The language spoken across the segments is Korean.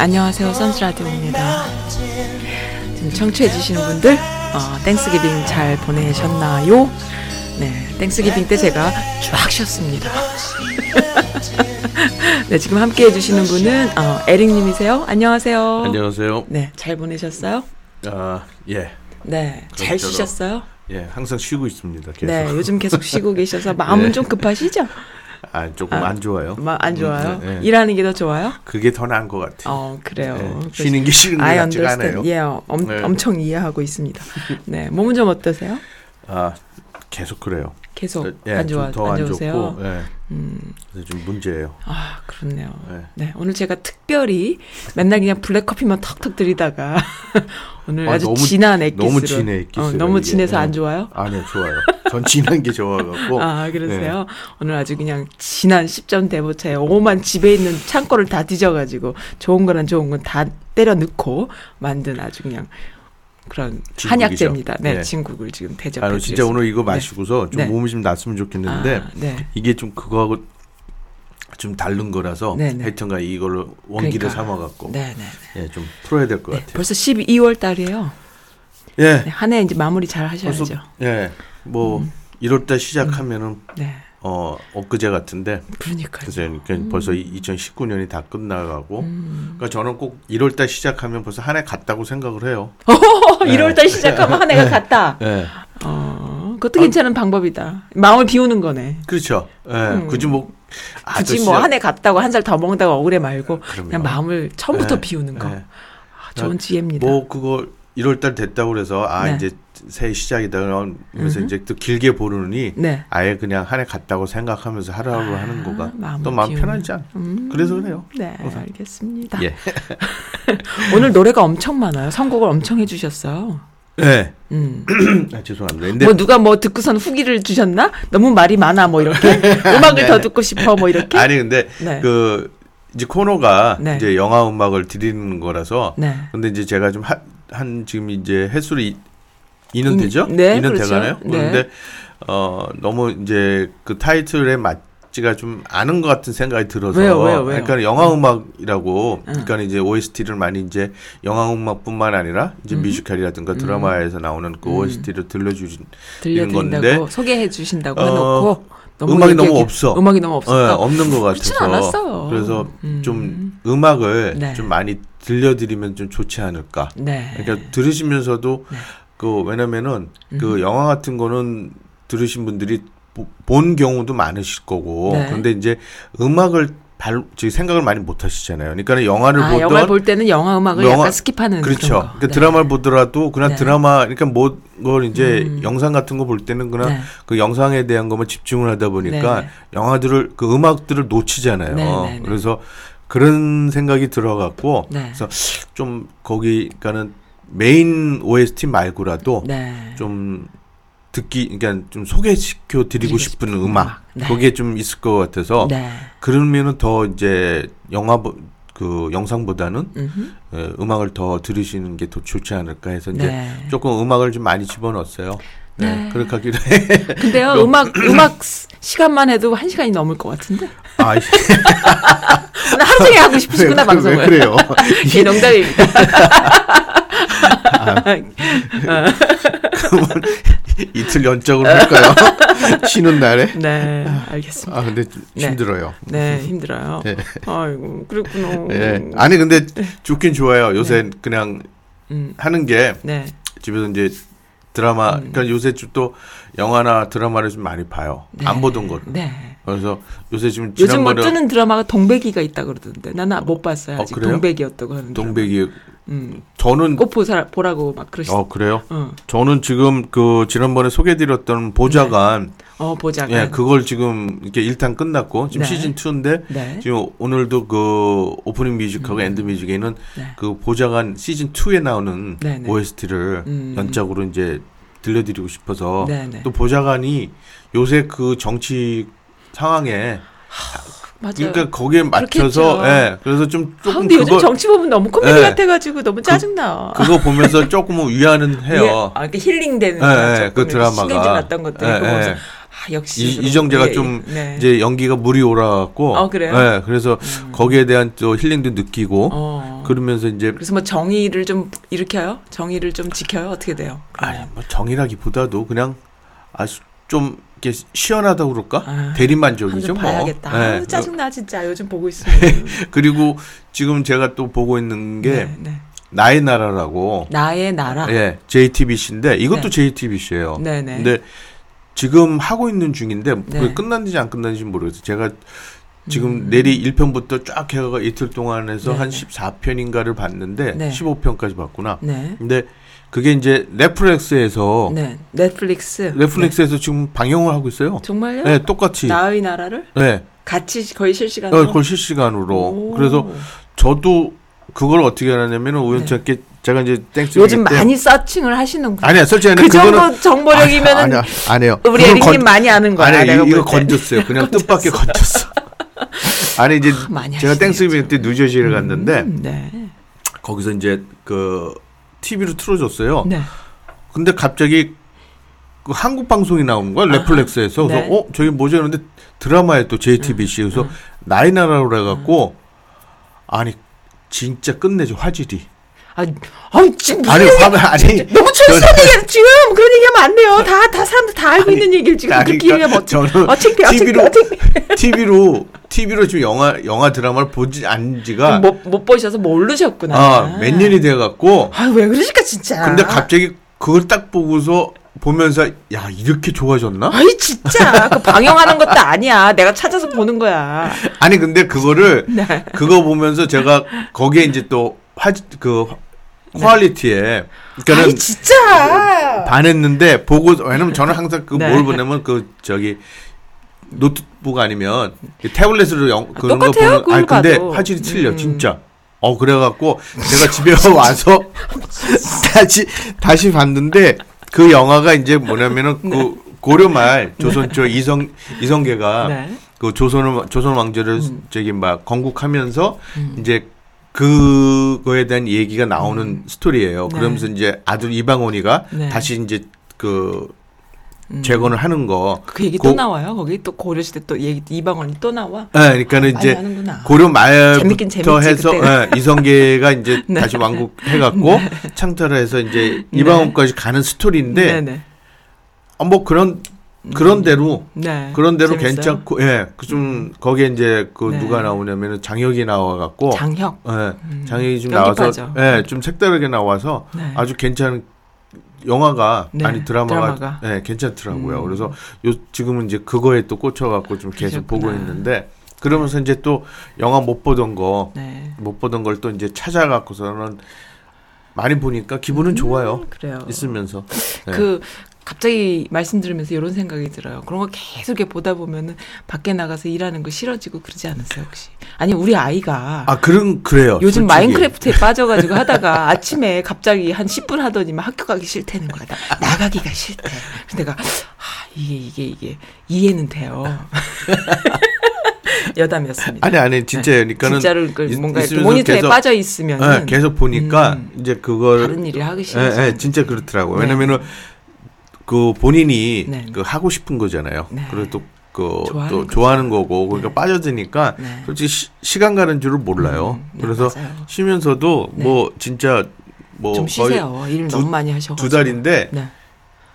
안녕하세요. 선스라디오입니다. 지금 청취해주시는 분들, 어, Thanksgiving 잘 보내셨나요? 네, Thanksgiving 때 제가 쫙 쉬었습니다. 네, 지금 함께 해주시는 분은, 어, 에릭님이세요. 안녕하세요. 안녕하세요. 네, 잘 보내셨어요? 아, 예. 네, 잘 쉬셨어요? 예, 항상 쉬고 있습니다. 계속. 네, 요즘 계속 쉬고 계셔서 마음은 네. 좀 급하시죠? 아, 조금 아, 안 좋아요. 마, 안 좋아요? 음, 네, 네. 일하는 게 더 좋아요? 그게 더 나은 것 같아요. 어, 그래요. 예, 쉬는 게 싫은 것 같지가 understand. 않아요. 예, 엄, 네. 엄청 이해하고 있습니다. 네, 몸은 좀 어떠세요? 아, 계속 그래요. 계속 예, 안 좋아 좀더안 안 좋으세요? 좋고, 예, 음, 그래서 좀 문제예요. 아 그렇네요. 네. 네, 오늘 제가 특별히 맨날 그냥 블랙 커피만 턱턱 들이다가 오늘 아, 아주 너무- 진한 액기스로 너무 진해, 액기스가 어, 너무 이게. 진해서 네. 안 좋아요? 아니요, 좋아요. 전 진한 게 좋아갖고. 아 그러세요? 오늘 아주 그냥 진한 10점 대보차에 오만 집에 있는 창고를 다 뒤져가지고 좋은 거랑 좋은 건 다 때려 넣고 만든 아주 그냥 그런 진국이죠. 한약재입니다. 네, 네. 진국을 지금 아, 대접해 진짜 오늘 이거 마시고서 좀 네. 몸이 좀 났으면 좋겠는데 아, 네. 이게 좀 그거하고 좀 다른 거라서 네, 네. 하여튼가 이걸로 원기를 그러니까. 삼아 갖고 네, 네. 예, 좀 풀어야 될것 네, 같아요. 벌써 12월 달이에요. 예, 네, 한해 이제 마무리 잘 하셔야죠. 벌써 예, 뭐 1월 달 시작하면은 네, 어 엊그제 같은데 그러니까요. 그래서 그러니까 벌써 2019년이 다 끝나가고 음. 그러니까 저는 꼭 1월달 시작하면 벌써 한 해 갔다고 생각을 해요. 어, 1월달 시작하면 한 해가 갔다. 예, 어, 그것도 괜찮은 방법이다. 마음을 비우는 거네. 그렇죠. 예, 굳이 뭐 아, 굳이 저뭐한 해 갔다고 한 살 더 먹는다고 억울해 말고 그럼요. 그냥 마음을 처음부터 예, 비우는 거. 예. 아, 좋은 지혜입니다. 뭐 그거 1월달 됐다고 그래서 아 네. 이제 새해 시작이다 그러면서 이제 또 길게 보르니 네. 아예 그냥 한 해 갔다고 생각하면서 하루하루 아, 하는 거가 또 마음. 편하지 않. 음, 그래서 그래요. 네, 알겠습니다. 예. 오늘 노래가 엄청 많아요. 선곡을 엄청 해주셨어요. 네. 음. 아, 죄송합니다. 근데 뭐 누가 뭐 듣고선 후기를 주셨나? 너무 말이 많아 뭐 이렇게 음악을 더 듣고 싶어 뭐 이렇게. 네. 아니 근데 네. 그 이제 코너가 네. 이제 영화 음악을 드리는 거라서 네. 근데 이제 제가 좀 한 지금 이제 횟수로 이, 2년 이- 되죠? 네, 2년 그렇죠. 돼가나요? 네. 그런데 어 너무 이제 그 타이틀에 맞 지가 좀 않은 것 같은 생각이 들어서 왜요, 왜요, 왜요? 그러니까 영화 음악이라고 그러니까 이제 OST를 많이 이제 영화 음악뿐만 아니라 이제 뮤지컬이라든가 드라마에서 나오는 그 OST를 들려주신 이런 들려드린다고 건데 소개해 주신다고 어, 해놓고 음악이 너무 얘기하기- 없어. 음악이 너무 없어. 네, 없는 것 같아서 않았어요. 그래서 음. 좀 음악을 네. 좀 많이 들려드리면 좀 좋지 않을까. 네. 그러니까 들으시면서도 그 왜냐면은 음. 그 영화 같은 거는 들으신 분들이 보- 본 경우도 많으실 거고 네. 그런데 이제 음악을 발, 저기 생각을 많이 못 하시잖아요. 그러니까 영화를 아, 보던 영화 볼 때는 영화 음악을 영화- 약간 skip하는 그렇죠. 그러니까 네. 드라마를 보더라도 그냥 네. 드라마 그러니까 뭐걸 이제 음. 영상 같은 거 볼 때는 그냥 네. 그 영상에 대한 것만 집중을 하다 보니까 네. 영화들을 그 음악들을 놓치잖아요. 네, 네, 네. 그래서 그런 생각이 들어갖고 네. 그래서 좀 거기 그러니까는 메인 OST 말고라도 네. 좀 듣기 그러니까 좀 소개시켜 드리고 싶은 싶은 음악 음악. 네. 거기에 좀 있을 것 같아서 네. 그러면은 더 이제 영화 보- 그 영상보다는 음흠. 예, 음악을 더 들으시는 게 더 좋지 않을까 해서 이제 네. 조금 음악을 좀 많이 집어넣었어요. 네, 네. 그렇게 하기로 해. 근데요, 너- 음악, 음악 스- 시간만 해도 한 시간이 넘을 것 같은데? 아, 오늘 하루 종일 하고 싶으시구나, 왜 방송을. 그래요? 이 농담입니다. 그러면 이틀 연장으로 할까요? 쉬는 날에? 네, 알겠습니다. 아, 근데 좀 네. 힘들어요. 네, 힘들어요. 네. 아이고, 그렇구나. 예. 아니 근데 좋긴 좋아요. 요새 그냥 음. 하는 게 네. 집에서 이제 드라마 그러니까 요새 좀또 영화나 드라마를 좀 많이 봐요. 네. 안 보던 걸. 네. 그래서 요새 지금 요즘 뭐 뜨는 드라마가 동백이가 있다 그러던데 나는 못 봤어요. 어, 아직 그래요? 동백이었다고 하는데. 동백이 음. 저는 꼭 보사, 보라고 막 그러시. 어 그래요? 어. 저는 지금 그 지난번에 소개드렸던 보좌관 어 보좌관. 예 그걸 지금 이렇게 일단 끝났고 지금 네. 시즌 2인데 네. 지금 오늘도 그 opening music하고 end music에는 네. 그 보좌관 시즌 2에 나오는 네, 네. OST를 음. 연작으로 이제 들려드리고 싶어서 네, 네. 또 보좌관이 요새 그 정치 상황에 맞아요. 그러니까 거기에 맞춰서. 예 그래서 좀 아, 조금 근데 요즘 그거 정치 보면 너무 코미디 네. 같아 가지고 너무 짜증 나. 그거 보면서 조금 위안은 해요. 아, 이렇게 힐링되는 예, 예, 그 이렇게 드라마가. 신경질 났던 것들 예, 그거 보면서 예. 아, 역시 이, 이정재가 예, 좀 네. 이제 연기가 물이 올라갔고 어, 그래요? 음. 예, 그래서 거기에 대한 또 힐링도 느끼고 어. 그러면서 이제 그래서 뭐 정의를 좀 일으켜요? 정의를 좀 지켜요? 어떻게 돼요? 아니 뭐 정이라기보다도 그냥 아주 좀 이렇게 시원하다고 그럴까 아, 대리만족이죠 뭐. 봐야겠다. 예. 아우, 짜증나 진짜 요즘 보고 있으면. 그리고 지금 제가 또 보고 있는 게 네, 네. 나의 나라라고 나의 나라. 예 JTBC인데 이것도 네. JTBC예요. 네, 네. 근데 지금 하고 있는 중인데 네. 그게 끝났는지 안 끝났는지 모르겠어요. 제가 지금 음. 내리 1편부터 쫙 해가 이틀 동안 해서 네, 한 네. 14편인가를 봤는데 네. 15편까지 봤구나. 네. 근데 그게 이제 넷플릭스에서 네. 넷플릭스. 넷플릭스에서 지금 방영을 하고 있어요. 네. 정말요? 네, 똑같이. 나의 나라를 네. 같이 거의 실시간으로. 어, 그걸 실시간으로. 오. 그래서 저도 그걸 어떻게 하냐면은 우연찮게 제가 이제 Thanks 네. 요즘 많이 searching을 하시는구나. 아니야, 솔직히 그 정도 정보력이면은 아니야, 아니에요. 우리 에릭님 건- 많이 아는 거야. 아니 이- 이거 볼 때. 건졌어요. 그냥 뜻밖의 건졌어. 아니 이제 제가 땡스기빙 때 뉴저지를 갔는데 음, 네. 거기서 이제 그 TV로 틀어줬어요. 네. 근데 갑자기 그 한국 방송이 나오는 거야 넷플릭스에서 그래서 네. 어 저기 뭐지 그런데 드라마에 또 JTBC 그래서 음. 나이 나라로 해갖고 아니 진짜 끝내죠 화질이 아, 아 지금 아니 얘기- 화면 아니 너무 출선 얘기 지금 그런 얘기하면 안 돼요. 다다 사람들 다 알고 있는 얘기를 지금 아니, 그렇게 얘기하면 그러니까. 저는 어 창피해. 어, TV로. 어, 창피해. TV로 TV로 지금 영화 영화 드라마를 보지 않은 지가 못, 못 보셔서 모르셨구나. 아, 몇 년이 돼 갖고 아, 왜 그러실까 진짜. 근데 갑자기 그걸 딱 보고서 보면서 야 이렇게 좋아졌나? 아이 진짜 그 방영하는 것도 아니야. 내가 찾아서 보는 거야. 아니 근데 그거를 네. 그거 보면서 제가 거기에 이제 또 화그 네. quality에 그러니까는 아이 진짜. 반했는데 보고 왜냐면 저는 항상 그뭘 네. 보냐면 그 저기 노트북 아니면 그 태블릿으로 영, 그런 거 똑같아요, 아니 그걸 근데. 화질이 틀려 음. 진짜. 어 그래갖고 제가 집에 와서 다시 다시 봤는데 그 영화가 이제 뭐냐면은 그 고려말 조선초 이성 이성계가 네. 그 조선을 조선 왕조를 저기 막 건국하면서 음. 이제 그거에 대한 얘기가 나오는 스토리예요. 네. 그러면서 이제 아들 이방원이가 네. 다시 이제 그 음. 재건을 하는 거. 그 얘기 고- 또 나와요. 거기 또 고려 시대 또 얘기 이방원이 또 나와. 예, 그러니까는 많이 이제. 고려 말부터 해서. 예, 이성계가 이제 네. 다시 왕국 해갖고 창탈을 해서 이제 이방원까지 가는 스토리인데 네네. 어, 뭐 그런 그런 대로 네. 그런 대로 재밌어요? 괜찮고 예, 그좀 거기에 이제 그 네. 누가 나오냐면은 장혁이 나와갖고 장혁. 예, 장혁이 좀 연기파죠. 나와서 예, 좀 색다르게 나와서 네. 아주 괜찮은 영화가 네, 아니 드라마가, 드라마가. 예, 괜찮더라고요. 음. 그래서 요 지금은 이제 그거에 또 꽂혀갖고 좀 계속 그러셨구나. 보고 있는데 그러면서 이제 또 영화 못 보던 거못 네. 보던 걸 또 이제 찾아갖고서는 많이 보니까 기분은 좋아요. 그래요. 있으면서 예. 그 갑자기 말씀 들으면서 이런 생각이 들어요. 그런 거 계속 이렇게 보다 보면은 밖에 나가서 일하는 거 싫어지고 그러지 않으세요 혹시? 아니 우리 아이가 아 그런 그래요. 요즘 솔직히. 마인크래프트에 빠져가지고 하다가 아침에 갑자기 한 10분 하더니만 학교 가기 싫다는 거야. 나, 나가기가 싫대. 그래서 내가 아, 이게 이게 이게 이해는 돼요. 여담이었습니다. 아니 아니 진짜 그러니까는 네. 진짜로 그 있- 뭔가 모니터에 계속- 빠져 있으면 예, 계속 보니까 음. 이제 그걸 다른 일을 하기 예, 싫어서 예, 진짜 그렇더라고요. 네. 왜냐면은 그 본인이 네. 그 하고 싶은 거잖아요. 네. 그리고 또 그, 좋아하는 또 거죠. 좋아하는 거고, 그러니까 네. 빠져드니까, 네. 솔직히 시, 간 가는 줄을 몰라요. 음, 네, 그래서 맞아요. 쉬면서도 네. 뭐, 진짜, 뭐, 좀 거의 쉬세요. 일 두- 너무 많이 하셔. 두 달인데, 네.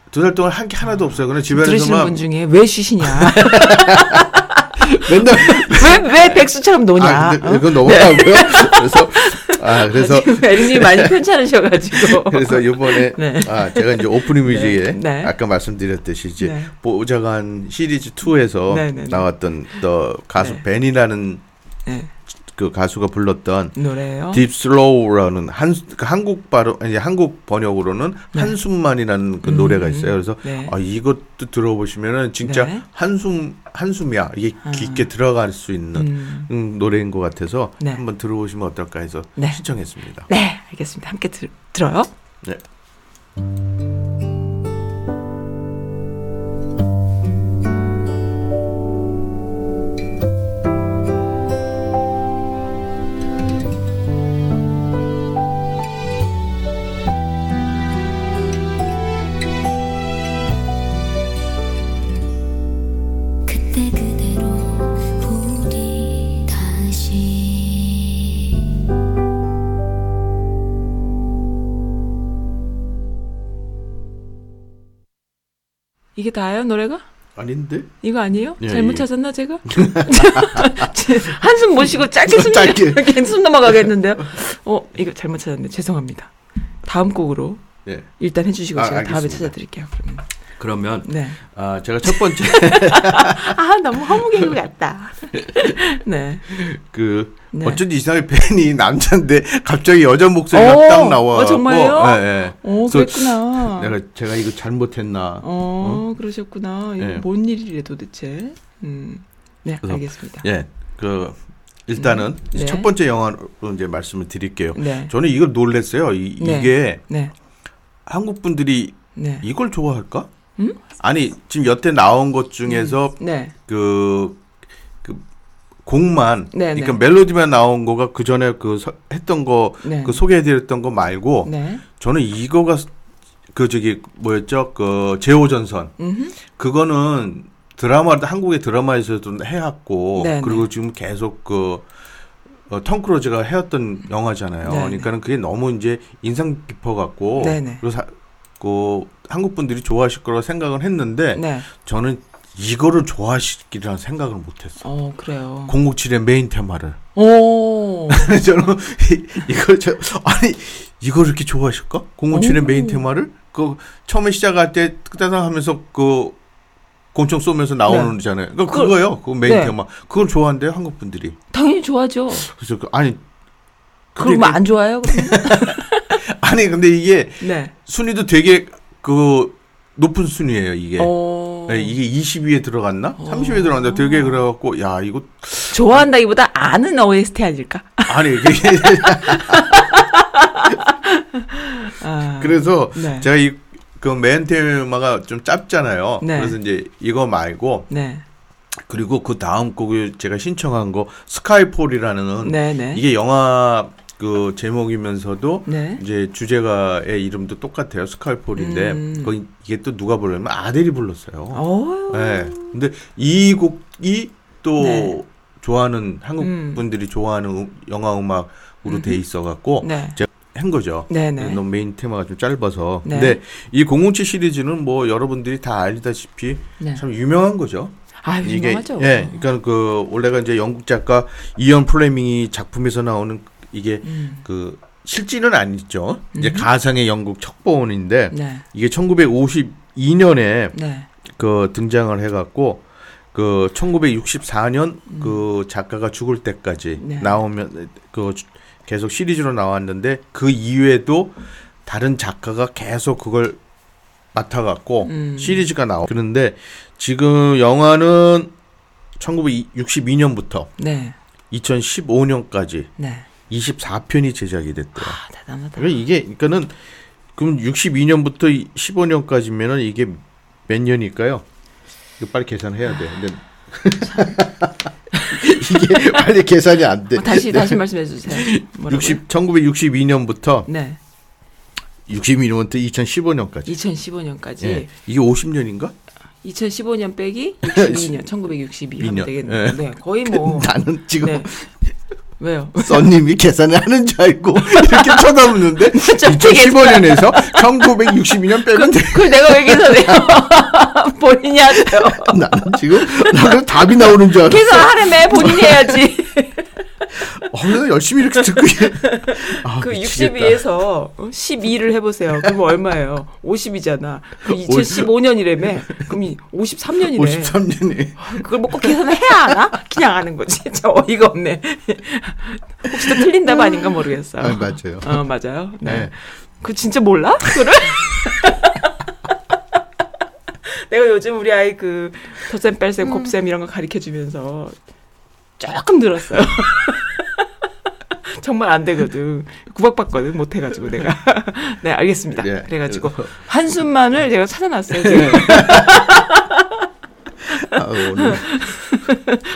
두달 동안 한 게 하나도 없어요. 그냥 들으시는 집안에서만 분 중에 왜 쉬시냐? 맨날, 왜 왜 백수처럼 노냐? 아, 근데 어? 그건 넘어가고요. 그래서, 아 그래서 지금 에릭님이 많이 편찮으셔가지고. 그래서 이번에 네. 아 제가 이제 오프닝 뮤직에 네. 아까 말씀드렸듯이 이제 네. 보자간 시리즈 2에서 네, 네, 네. 나왔던 또 가수 네. 벤이라는 네. 그 가수가 불렀던 노래요. 딥 슬로우라는 한그 한국 발음 아니 한국 번역으로는 네. 한숨만이라는 그 음, 노래가 있어요. 그래서 네. 아 이것도 들어보시면은 진짜 네. 한숨 한숨이야 이게 아. 깊게 들어갈 수 있는 음. 음, 노래인 것 같아서 네. 한번 들어보시면 어떨까 해서 네. 신청했습니다. 네, 알겠습니다. 함께 들, 들어요. 네. 이게 다예요, 노래가? 아닌데? 이거 아니에요? 예, 잘못 예. 찾았나 제가? 한숨 못 쉬고 짧게 숨 짧게. 숨 넘어가겠는데요. 어 이거 잘못 찾았네. 죄송합니다. 다음 곡으로 네. 일단 해주시고 아, 제가 다음에 알겠습니다. 찾아드릴게요. 그러면 그러면 네. 아 제가 첫 번째 아 너무 허무개그 같다. 네. 그 네. 어쩐지 이상하게 벤이 남자인데 갑자기 여자 목소리가 오, 딱 나와. 어, 정말요? 네, 네. 오 그랬구나. 내가 제가 이거 잘못했나? 어, 그러셨구나. 이거 예. 뭔 일이래 도대체. 음. 네 그래서- 알겠습니다. 예. 그 일단은 네. 첫 번째 영화로 이제 말씀을 드릴게요. 네. 저는 이걸 놀랐어요. 이, 네. 이게 네. 한국 분들이 네. 이걸 좋아할까? 음? 아니 지금 여태 나온 것 중에서 네. 그, 그 곡만 네, 그러니까 네. 멜로디만 나온 거가 그 전에 그 서- 했던 거그 네. 소개해드렸던 거 말고 네. 저는 이거가 그 저기 뭐였죠 그 제오전선 음. 그거는 드라마 한국의 드라마에서도 해왔고 네, 그리고 네. 지금 계속 그 어, 톰 크루즈가 해왔던 영화잖아요. 네, 그러니까는 그게 너무 이제 인상 깊어 갖고 네, 네. 그래서 사- 그 한국 분들이 좋아하실 거라고 생각을 했는데 네. 저는 이거를 좋아하시기라는 생각을 못했어. 어 그래요. 007의 main theme를 오. 저는 이- 이걸 저 아니 이걸 이렇게 좋아하실까? 007의 오. main theme를 그 처음에 시작할 때 따당 하면서 그 권총 쏘면서 나오는잖아요. 그 그걸- 그거요. 그 메인 네. 테마. 그걸 좋아한대요, 한국 분들이. 당연히 좋아하죠. 그래서 그, 아니 그러면 그- 안 좋아요? 그러면? 아니 근데 이게 네. 순위도 되게 그 높은 순위예요, 이게. 어. 네, 이게 20위에 들어갔나? 30위에 들어갔나? 되게 그래갖고 야 이거 좋아한다기보다 아는 OST 아닐까? 아니 그게 아. 그래서 네. 제가 이 그 메인 테마가 좀 짧잖아요. 네. 그래서 이제 이거 말고 네. 그리고 그 다음 곡을 제가 신청한 거 스카이폴이라는 네, 네. 이게 영화 그 제목이면서도 네. 이제 주제가의 이름도 똑같아요. 스카이폴인데 음. 거 이게 또 누가 불렀냐면 아델이 불렀어요. 어. 네. 근데 이 곡이 또 네. 좋아하는 한국 음. 분들이 좋아하는 음- 영화 음악으로 돼 있어 갖고 네. 한 거죠. 네, 네. 너무 메인 테마가 좀 짧아서. 네. 근데 이 007 시리즈는 뭐 여러분들이 다 알다시피 네. 참 유명한 거죠. 아, 유명하죠. 예, 그러니까 그 원래가 이제 영국 작가 이언 플레밍이 작품에서 나오는 이게 음. 그 실지는 아니죠. 이제 음. 가상의 영국 척보원인데 네. 이게 1952년에 네. 그 등장을 해갖고 그 1964년 음. 그 작가가 죽을 때까지 네. 나오면 그 주- 계속 시리즈로 나왔는데 그 이후에도 다른 작가가 계속 그걸 맡아갖고 음. 시리즈가 나오. 그런데 지금 영화는 1962년부터 네. 2015년까지 네. 24편이 제작이 됐대요. 아, 대단하다. 그러니까 이게 그러니까는 그럼 62년부터 15년까지면은 이게 몇 년일까요? 이거 빨리 계산해야 돼. 근데 이게 빨리 계산이 안 돼. 어, 다시 다시 말씀해 주세요. 뭐라고요? 60 1962년부터 네. 62년부터 2015년까지. 2015년까지 예. 이게 50년인가? 2015년 빼기 62년 1962 하면 년. 되겠네요. 예. 네. 거의 뭐 나는 지금 네. 왜요? 써님이 계산을 하는 줄 알고 이렇게 쳐다보는데 좀 2015년에서 1962년 빼면 돼. 그걸 내가 왜 계산해요? 본인이 하세요. 나는 지금 나는 답이 나오는 줄 알았어. 계산하려면 본인이 해야지. 어, 나 열심히 이렇게 듣고 있- 아, 그 미치겠다. 62에서 12를 해보세요. 그럼 얼마예요? 50이잖아. 그 2015년이라며. 그럼 53년이네. 53년에 그걸 뭐꼭 계산을 해야 하나? 그냥 아는 거지. 진짜 어이가 없네. 혹시 또 틀린 답 아닌가 모르겠어요. 아, 맞아요. 어, 맞아요. 네. 네. 그 진짜 몰라? 그거를? 내가 요즘 우리 아이 그 덧셈, 뺄셈, 곱셈 이런 거 가르쳐 주면서 조금 늘었어요. 정말 안 되거든. 구박받거든. 못 해가지고 내가. 네, 알겠습니다. 예. 그래가지고 한숨만을 제가 찾아놨어요. 지금. 아, 오늘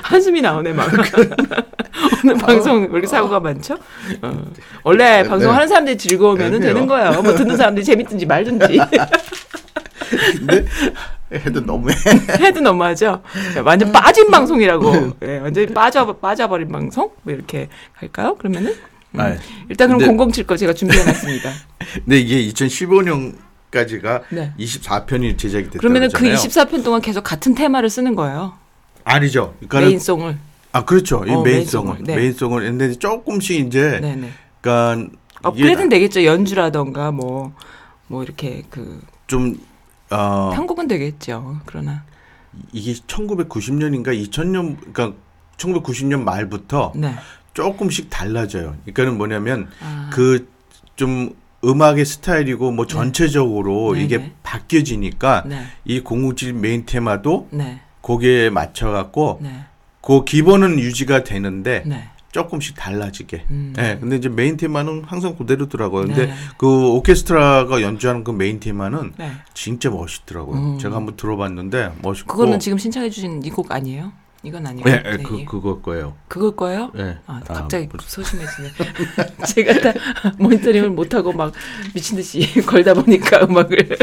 한숨이 나오네 막. 오늘 방송 왜 이렇게 사고가 많죠? 어. 원래 방송하는 사람들이 즐거우면 네, 되는 거예요. 뭐 듣는 사람들이 재밌든지 말든지. 근데 해도 너무해. 해도 너무하죠. 네, 완전 빠진 방송이라고. 네, 완전히 빠져 빠져버린 방송. 뭐 이렇게 갈까요? 그러면은 음. 아, 일단 그럼 근데- 007거 제가 준비해놨습니다. 근데 이게 2015년 까지가 네. 24편이 제작이 됐다고 그러면은 그 그러잖아요. 24편 동안 계속 같은 테마를 쓰는 거예요. 아니죠. 그러니까는 메인송을. 아 그렇죠. 이 어, 메인송을 메인송을. 네. 메인송을 했는데 조금씩 이제 네네. 그러니까 업그레이드는 되겠죠. 연주라던가 뭐뭐 이렇게 그 좀 어, 편곡은 되겠죠. 그러나 이게 1990년인가 2000년 그러니까 1990년 말부터 네. 조금씩 달라져요. 그러니까는 뭐냐면 아. 그좀 음악의 스타일이고 뭐 전체적으로 네네. 이게 바뀌어지니까 네. 이007 main theme도 네. 거기에 맞춰 갖고 네. 그 기본은 유지가 되는데 네. 조금씩 달라지게. 음. 네, 근데 이제 main theme는 항상 그대로더라고요. 근데 네. 그 오케스트라가 연주하는 그 main theme는 네. 진짜 멋있더라고요. 음. 제가 한번 들어봤는데 멋있고. 그거는 지금 신청해 주신 이 곡 아니에요? 이건 아니고. 네, 네, 그 그거 거예요. 그걸 거예요? 네. 아, 아, 갑자기 뭐- 소심해지네. 제가 다 모니터링을 못 하고 막 미친 듯이 걸다 보니까 음악을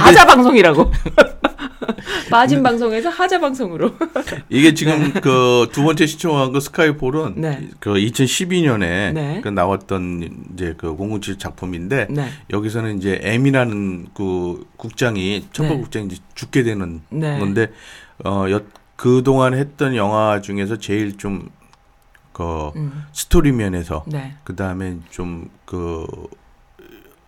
하자 방송이라고. 빠진 방송에서 하자 방송으로. 이게 지금 그두 번째 시청한 그 스카이폴은 네. 그 2012년에 네. 그 나왔던 이제 그 007 작품인데 네. 여기서는 이제 M이라는 그 국장이 첩보 네. 국장이 이제 죽게 되는 네. 건데 어 그 동안 했던 영화 중에서 제일 좀그 음. 스토리 면에서 네. 그 다음에 좀그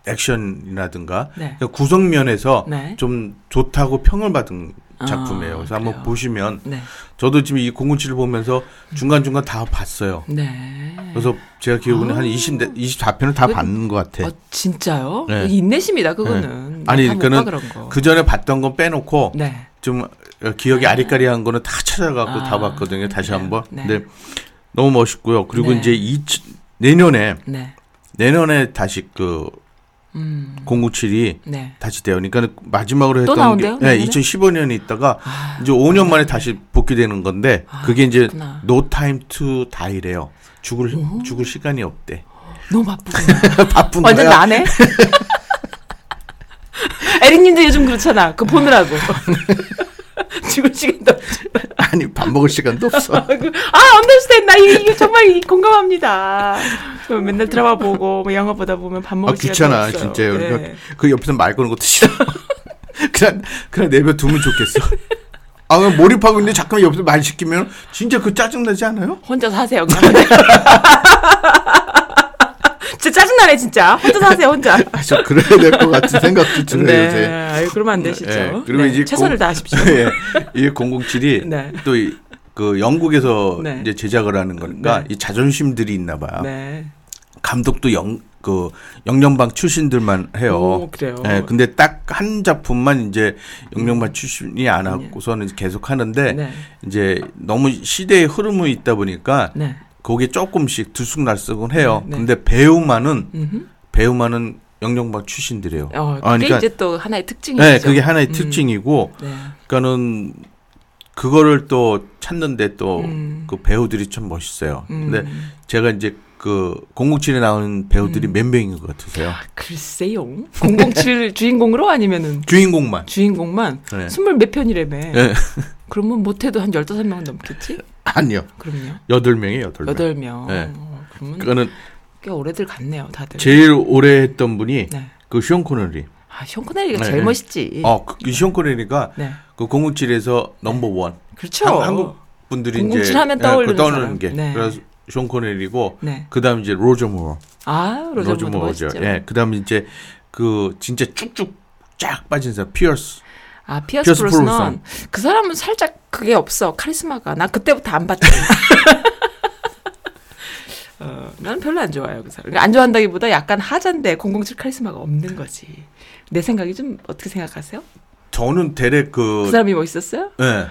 액션이라든가 네. 그 구성 면에서 네. 좀 좋다고 평을 받은 아, 작품이에요. 그래서 한번 그래요? 보시면 네. 저도 지금 이 007을 보면서 중간 중간 다 봤어요. 네. 그래서 제가 기억으로는 한 20, 24편을 다 그- 봤는 것 같아. 어, 진짜요? 네. 인내심이다 그거는. 아니, 다못 그거는 봐, 그런 거. 그 전에 봤던 건 빼놓고 네. 좀 기억이 아리까리한 거는 다 찾아갖고 아, 다 봤거든요. 다시? 한번. 네. 근데 너무 멋있고요. 그리고 네. 이제 이 내년에 네. 내년에 다시 그 음. 007이 네. 다시 돼요. 그러니까 마지막으로 또 했던 나온대요, 게 네, 내년에? 2015년에 있다가 아, 이제 5년 만에 다시 복귀되는 건데 아, 그게 이제 그렇구나. No Time to Die래요. 죽을 죽을 시간이 없대. 너무 바쁘구나. 바쁜 완전 거야. 나네. 에릭님도 요즘 그렇잖아. 그 보느라고. 죽을 시간도 없지. 아니 밥 먹을 시간도 없어. 아, 언더스탠. 나 이- 이거 정말 이- 공감합니다. 저 맨날 드라마 보고 뭐 영화 보다 보면 밥아 먹을 시간도 귀찮아 없어요. 진짜요. 네. 그 옆에서 말 거는 것도 싫어. 그냥 그냥 내버려 두면 좋겠어. 아 몰입하고 있는데 잠깐 옆에서 말 시키면 진짜 그 짜증 나지 않아요? 혼자 사세요. 진짜 짜증나네 진짜. 혼자 사세요 혼자. 아, 저 그래야 될 것 같은 생각도 들어요 네. 요새. 아유, 그러면 안 되시죠. 예, 그리고 네, 이제 최선을 공- 다하십시오. 예, 이 007이 네. 또그 영국에서 네. 이제 제작을 하는 거니까 네. 이 자존심들이 있나 봐요. 네. 감독도 영 그 영영방 출신들만 해요. 오, 그래요. 예, 근데 딱 한 작품만 이제 영영방 출신이 안 하고서는 이제 계속 하는데 네. 이제 너무 시대의 흐름이 있다 보니까 네. 거기에 조금씩 들쑥날쑥은 해요. 네. 근데 배우만은 음흠. 배우만은 영영방 출신들이에요. 어, 그게 아, 그러니까 이제 또 하나의 특징이죠. 네, 그게 하나의 음. 특징이고 네. 그러니까는 그거를 또 찾는데 또그 음. 배우들이 참 멋있어요. 음. 근데 제가 이제 그 007에 나오는 배우들이 몇 명인 것 같으세요? 글쎄요. 007 주인공으로 아니면은 주인공만. 주인공만 네. 스물 몇 편이라며. 네. 그러면 못해도 한 15명 넘겠지? 아니요. 그럼요. 여덟 명이에요, 여덟 명. 여덟 명. 네. 어, 그러면 그거는 꽤 오래들 갔네요, 다들. 제일 오래 했던 분이 네. 그 숀 코너리. 아, 숀 코너리가 네. 제일 멋있지. 어, 그 숀 코너리가 네. 그 007에서 넘버 원. 그렇죠. 한- 한국 분들이 이제 007 하면 예, 떠오르는 그 떠오르는. 게. 네. 그래서 숀 코너리고 네. 그다음 이제 로저 무어. 아, 로저 무어죠. 예. 그다음 이제 그 진짜 쭉쭉 쫙 빠진 사람 피어스. 아, 피어스 피어스 브로스넌 브로스넌. 그 사람은 살짝 그게 없어. 카리스마가. 나 그때부터 안 봤잖아. 어, 나는 별로 안 좋아요, 그 사람. 그러니까 안 좋아한다기보다 약간 하자인데 007 카리스마가 없는 거지. 내 생각이 좀 어떻게 생각하세요? 저는 대략 그 그 사람이 멋있었어요? 예. 아,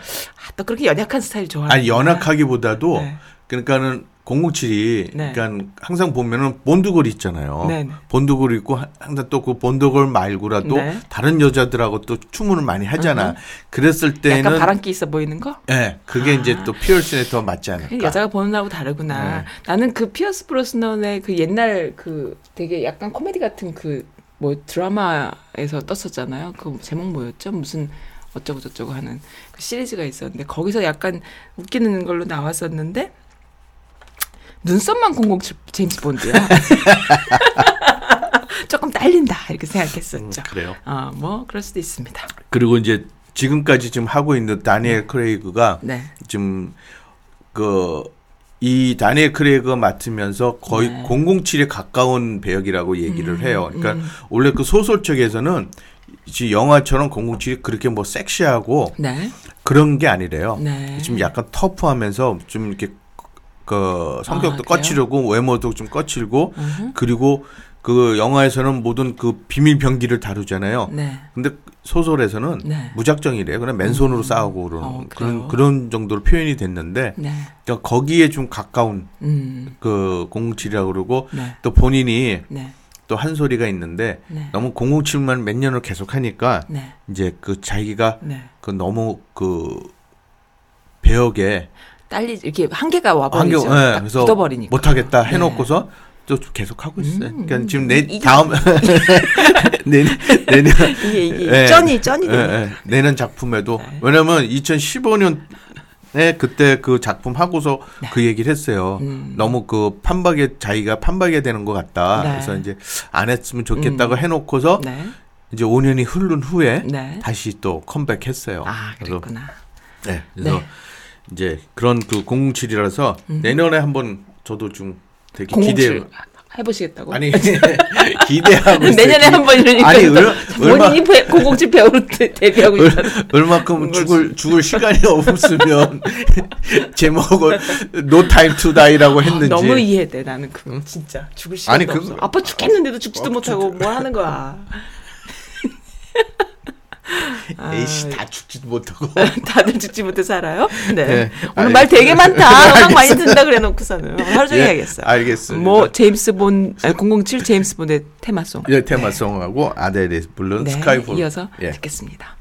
또 그렇게 연약한 스타일 좋아하는 아니 연약하기보다도 네. 그러니까는 007이 네. 그러니까 항상 보면은 Bond girl 있잖아요. 네, 네. Bond girl 있고 하- 항상 또 그 Bond girl 말고라도 네. 다른 여자들하고 또 춤을 많이 하잖아. 으흠. 그랬을 때는 약간 바람기 있어 보이는 거? 예, 그게 아. 이제 또 피어스에 더 맞지 않을까. 여자가 보는 나하고 다르구나. 네. 나는 그 피어스 브로스넌의 그 옛날 그 되게 약간 코미디 같은 그 뭐 드라마에서 떴었잖아요. 그 제목 뭐였죠? 무슨 어쩌고 저쩌고 하는 그 시리즈가 있었는데 거기서 약간 웃기는 걸로 나왔었는데 눈썹만 007 제임스 본드야. 조금 딸린다 이렇게 생각했었죠. 그래요. 아, 뭐 그럴 수도 있습니다. 그리고 이제 지금까지 지금 하고 있는 다니엘 크레이그가 네. 지금 그 이 다니엘 크레이그가 맡으면서 거의 네. 007에 가까운 배역이라고 얘기를 음, 해요. 그러니까 음. 원래 그 소설 쪽에서는 이 영화처럼 007이 그렇게 뭐 섹시하고 네. 그런 게 아니래요. 네. 지금 약간 터프하면서 좀 이렇게 그 성격도 아? 거칠고 외모도 좀 거칠고 음흠. 그리고 그 영화에서는 모든 그 비밀 병기를 다루잖아요. 네. 근데 소설에서는 네. 무작정이래요. 그냥 맨손으로 싸우고 그러는 어, 그런? 그런 정도로 표현이 됐는데 네. 그러니까 거기에 좀 가까운 음. 그 007이라고 그러고 네. 또 본인이 네. 또한 소리가 있는데 네. 너무 007만 몇 년을 계속 하니까 네. 이제 그 자기가 네. 그 너무 그 배역에 딸리 이렇게 한계가 와버리죠. 예, 딱 그래서 굳어버리니까. 못하겠다 네. 해놓고서 또 계속 하고 있어요. 음, 그러니까 지금 내 이게- 다음 내년 내년 이게 이게 예. 쩐이 쩐이. 예. 내년 작품에도 네. 왜냐면 2015년에 그때 그 작품 하고서 네. 그 얘기를 했어요. 음. 너무 그 판박에 자기가 판박이 되는 것 같다. 네. 그래서 이제 안 했으면 좋겠다고 음. 해놓고서 네. 이제 5년이 흐른 후에 네. 다시 또 컴백했어요. 아, 그래서 그랬구나. 네, 그래서 네. 이제 그런 그 007이라서 음. 내년에 한번 저도 좀 되게 007 기대 해보시겠다고? 아니 기대하고. 내년에 한 번 이러니까 아니, 얼- 얼마- 본인이 배, 007 배우로 데- 데뷔하고 있다. 얼, 얼마큼 죽을 죽을 시간이 없으면 제목을 No Time to Die라고 했는지 아, 너무 이해돼 나는 그거 진짜 죽을 아니, 그- 없어. 아빠 죽겠는데도 죽지도 어, 못하고 뭘 하는 거야. 아, 에이씨 다 죽지도 못하고 다들 죽지 못해 살아요? 네. 네, 오늘 말 되게 많다. 음악 많이. 듣는다 그래 놓고서는 하루 종일 예, 해야겠어. 알겠습니다. 뭐 제임스 본 아니, 007 제임스 본의 테마송. 예, 테마송하고 아델이 부른 네, 스카이폴 이어서 예. 듣겠습니다.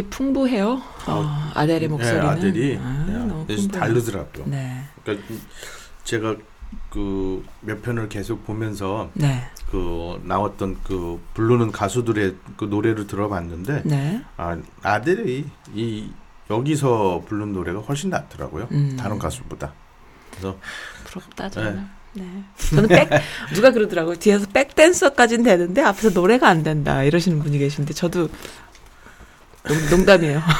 역시 풍부해요. 어, 아델의 목소리는. 네, 아들이 아, 네, 너무 그래서 풍부해요. 다르더라고요. 네. 그러니까 제가 그 몇 편을 계속 보면서 네. 그 나왔던 그 부르는 가수들의 그 노래를 들어봤는데 네. 아 아들이 이 여기서 부른 노래가 훨씬 낫더라고요. 음. 다른 가수보다. 그래서 부럽다 정말. 네. 저는 백 누가 그러더라고요. 뒤에서 백댄서까지는 되는데 앞에서 노래가 안 된다 이러시는 분이 계신데 저도 농, 농담이에요.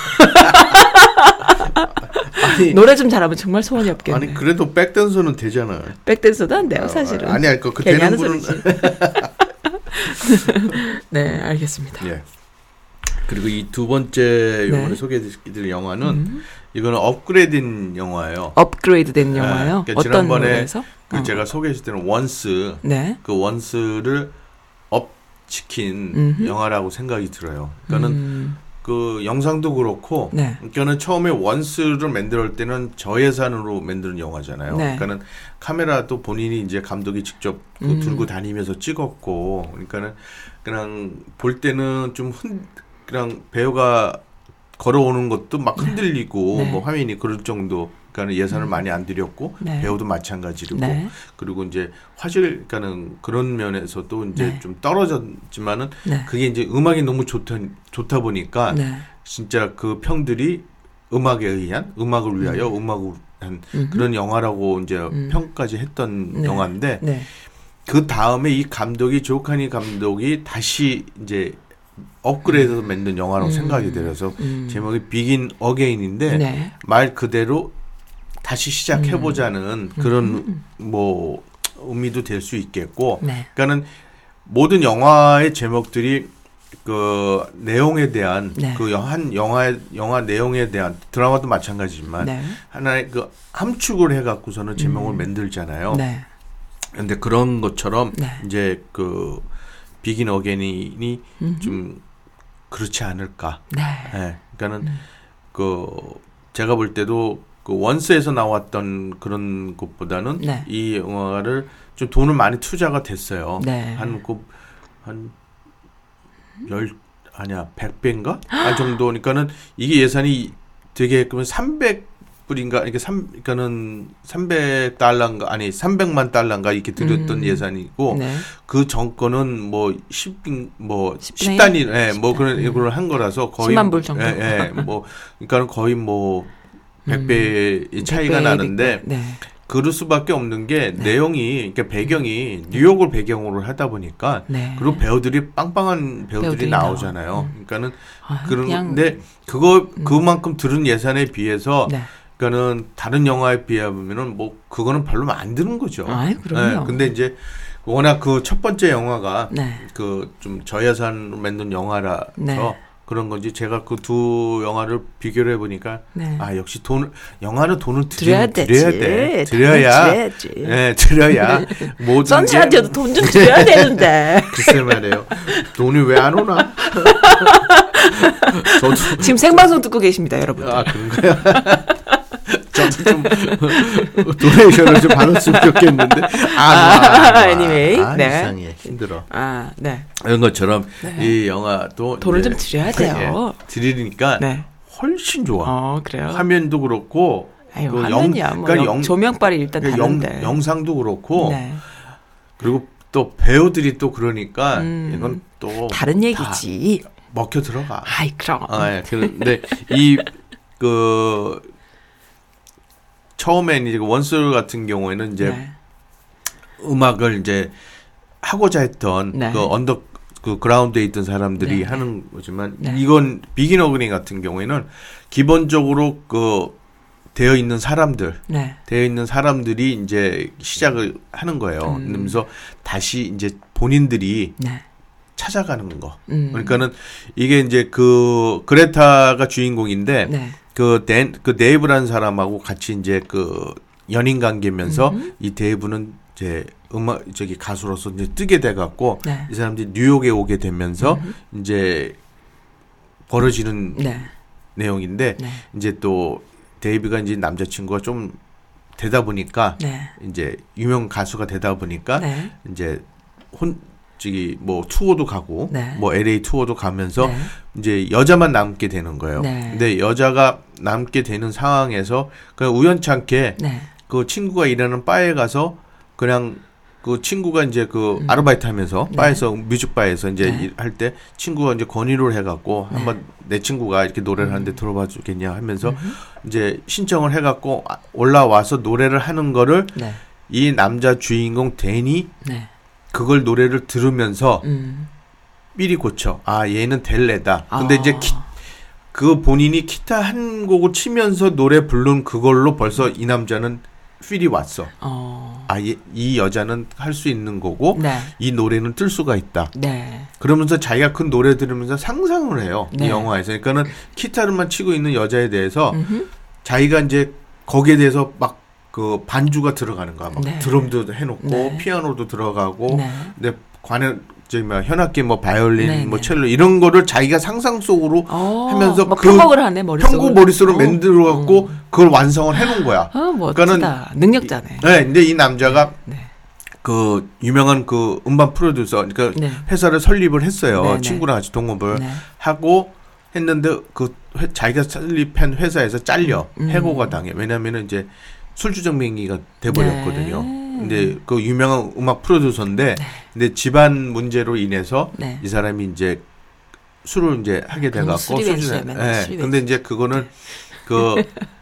아니 노래 좀 잘하면 정말 소원이 없겠네. 아니 그래도 백댄서는 되잖아요. 백댄서도 안 돼요, 사실은. 아니 아니 그, 그 되는 하는 분은. 네, 알겠습니다. 예. 그리고 이 두 번째 네. 이번에 소개해드릴 영화는 음. 이거는 업그레이드된 영화예요. 업그레이드된 영화예요. 그러니까 어떤 면에서? 그 어. 제가 소개했을 때는 원스 네. 그 원스를 up 시킨 음흠. 영화라고 생각이 들어요. 그러니까는 음, 그 영상도 그렇고 네. 그러니까는 처음에 Once를 만들 때는 저예산으로 만드는 영화잖아요. 네. 그러니까는 카메라도 본인이 이제 감독이 직접 그 음. 들고 다니면서 찍었고 그러니까는 그냥 볼 때는 좀 흔, 그냥 배우가 걸어오는 것도 막 흔들리고 네. 음. 뭐 화면이 그럴 정도 그러니까 예산을 많이 안 들였고 네. 배우도 마찬가지고 네. 그리고 이제 화질 그러니까는 그런 면에서도 이제 네. 좀 떨어졌지만은 네. 그게 이제 음악이 너무 좋다 좋다 보니까 네. 진짜 그 평들이 음악에 의한 음악을 위하여 음 악을 한 음흠. 그런 영화라고 이제 음. 평까지 했던 네. 영화인데 네. 그 다음에 이 감독이 조카니 감독이 다시 이제 업그레이드해서 만든 영화라고 음. 생각이 들어서 음. 제목이 비긴 어게인인데 네. 말 그대로 다시 시작해보자는 음. 그런 뭐 의미도 될 수 있겠고 네. 그러니까는 모든 영화의 제목들이 그 내용에 대한 네. 그한 영화 영화 내용에 대한 드라마도 마찬가지지만 네. 하나의 그 함축을 해갖고서는 제목을 만들잖아요. 음. 네. 근데 그런 것처럼 네. 이제 그 비긴 어게인이 음흠. 좀 그렇지 않을까. 네. 예. 그러니까는 음. 그 제가 볼 때도 그 원스에서 나왔던 그런 것보다는 네. 이 영화를 좀 돈을 많이 투자가 됐어요. 네. 한그한열 아니야 100배인가? 아 정도니까는 이게 예산이 되게 그러면 300불인가 이렇게 3 그러니까는 300달러인가 아니 300만 달러인가 이렇게 들였던 음. 예산이고 네. 그 정권은 뭐 10, 뭐10 10단위, 예, 뭐10 그런. 이걸 한 거라서 거의 10만 불 정도. 예, 예, 뭐 그러니까는 거의 뭐 100배의 차이가 음. 백배, 나는데 백배. 네. 그럴 수밖에 없는 게 내용이 그러니까 배경이 뉴욕을 배경으로 하다 보니까 네. 그리고 배우들이 빵빵한 배우들이, 배우들이 나오잖아요. 나와. 음. 그러니까는 아, 그런 그냥- 건데 그거 그만큼 들은 예산에 비해서 네. 그러니까는 다른 영화에 비하면은 뭐 그거는 별로 안 드는 거죠. 아이, 그럼요. 예, 근데 이제 워낙 그 첫 번째 영화가 네. 그좀 저예산으로 만든 영화라서 네. 그런 건지 제가 그 두 영화를 비교를 해보니까 네. 아 역시 돈 영화는 돈을 드려야 되지. 드려야 돼 드려야. 예 드려야 모든 선지한테도 돈 좀 드려야 되는데. 글쎄 말이에요 돈이 왜 안 오나 지금 생방송 듣고 계십니다, 여러분. 아 그런가요 좀 도네이션을 좀 받았으면 좋겠는데 아, 아, anyway, 아, 네. 이상해 힘들어 아, 네. 이런 것처럼 네. 이 영화도 돈을 좀 드려야 돼요. 예, 드리니까 네. 훨씬 좋아. 어, 그래요. 화면도 그렇고 아유, 그 화면이야. 뭐 그러니까 영- 영- 조명빨이 일단 그 다른데. 영, 상도 그렇고 네. 그리고 또 배우들이 또 그러니까 음. 이건 또 다른 다 얘기지. 먹혀 들어가. 아이, 그럼. 아, 예. 그런데 이 그 처음엔 이제 그 원스 같은 경우에는 이제 네. 음악을 이제 하고자 했던 네. 그 언더 그 그라운드에 있던 사람들이 네. 하는 거지만 네. 이건 Begin Again 같은 경우에는 기본적으로 그 되어 있는 사람들 네. 되어 있는 사람들이 이제 시작을 하는 거예요. 음. 그러면서 다시 이제 본인들이 네. 찾아가는 거. 음. 그러니까는 이게 이제 그 그레타가 주인공인데 네. 그, 댄, 그 데이브라는 사람하고 같이 이제 그 연인 관계면서 음. 이 데이브는 이제 음악 저기 가수로서 이제 뜨게 돼 갖고 네. 이 사람들이 뉴욕에 오게 되면서 이제 벌어지는 네. 내용인데 네. 이제 또 데이브가 이제 남자친구가 좀 되다 보니까 네. 이제 유명 가수가 되다 보니까 네. 이제 혼 저기 뭐 투어도 가고 네. 뭐 LA 투어도 가면서 네. 이제 여자만 남게 되는 거예요. 네. 근데 여자가 남게 되는 상황에서 그냥 우연찮게 네. 그 친구가 일하는 바에 가서 그냥 그 친구가 이제 그 아르바이트 하면서 네. 바에서 뮤직 바에서 이제 네. 할때 친구가 이제 권유를 해갖고 한번 내 친구가 이렇게 노래를 하는데 들어봐 주겠냐 하면서 이제 신청을 해갖고 아- 올라와서 노래를 하는 거를 네. 이 남자 주인공 데니 네. 그걸 노래를 들으면서 음. 삘이 고쳐. 아, 얘는 델레다. 근데 아. 이제 기, 그 본인이 기타 한 곡을 치면서 노래 부른 그걸로 벌써 이 남자는 필이 왔어. 어. 아, 이, 이 여자는 할 수 있는 거고 네. 이 노래는 뜰 수가 있다. 네. 그러면서 자기가 그 노래 들으면서 상상을 해요. 네. 이 영화에서. 그러니까는 기타를만 치고 있는 여자에 대해서 음흠. 자기가 이제 거기에 대해서 막 그 반주가 들어가는 거야. 막 네. 드럼도 해놓고 네. 피아노도 들어가고 네. 근데 관에 저기 뭐 현악기 뭐 바이올린 네, 뭐 네. 첼로 이런 거를 자기가 상상 속으로 어, 하면서 막그 편곡을 하네 머릿속으로. 편곡 머릿속으로 어. 만들어 갖고 그걸 완성을 해 놓은 거야. 어, 멋지다. 그러니까는 능력자네. 네, 근데 이 남자가 네. 그 유명한 그 음반 프로듀서 그러니까 네. 회사를 설립을 했어요. 네, 네. 친구랑 같이 동업을 네. 하고 했는데 그 회- 자기가 설립한 회사에서 잘려 음. 해고가 당해. 왜냐면은 이제 술주정 명의가 돼 버렸거든요. 네. 근데 그 유명한 음악 프로듀서인데, 근데 집안 문제로 인해서 네. 이 사람이 이제 술을 이제 하게 돼 갖고. 벤치야, 맨날 예. 술이 근데 이제 그거는 그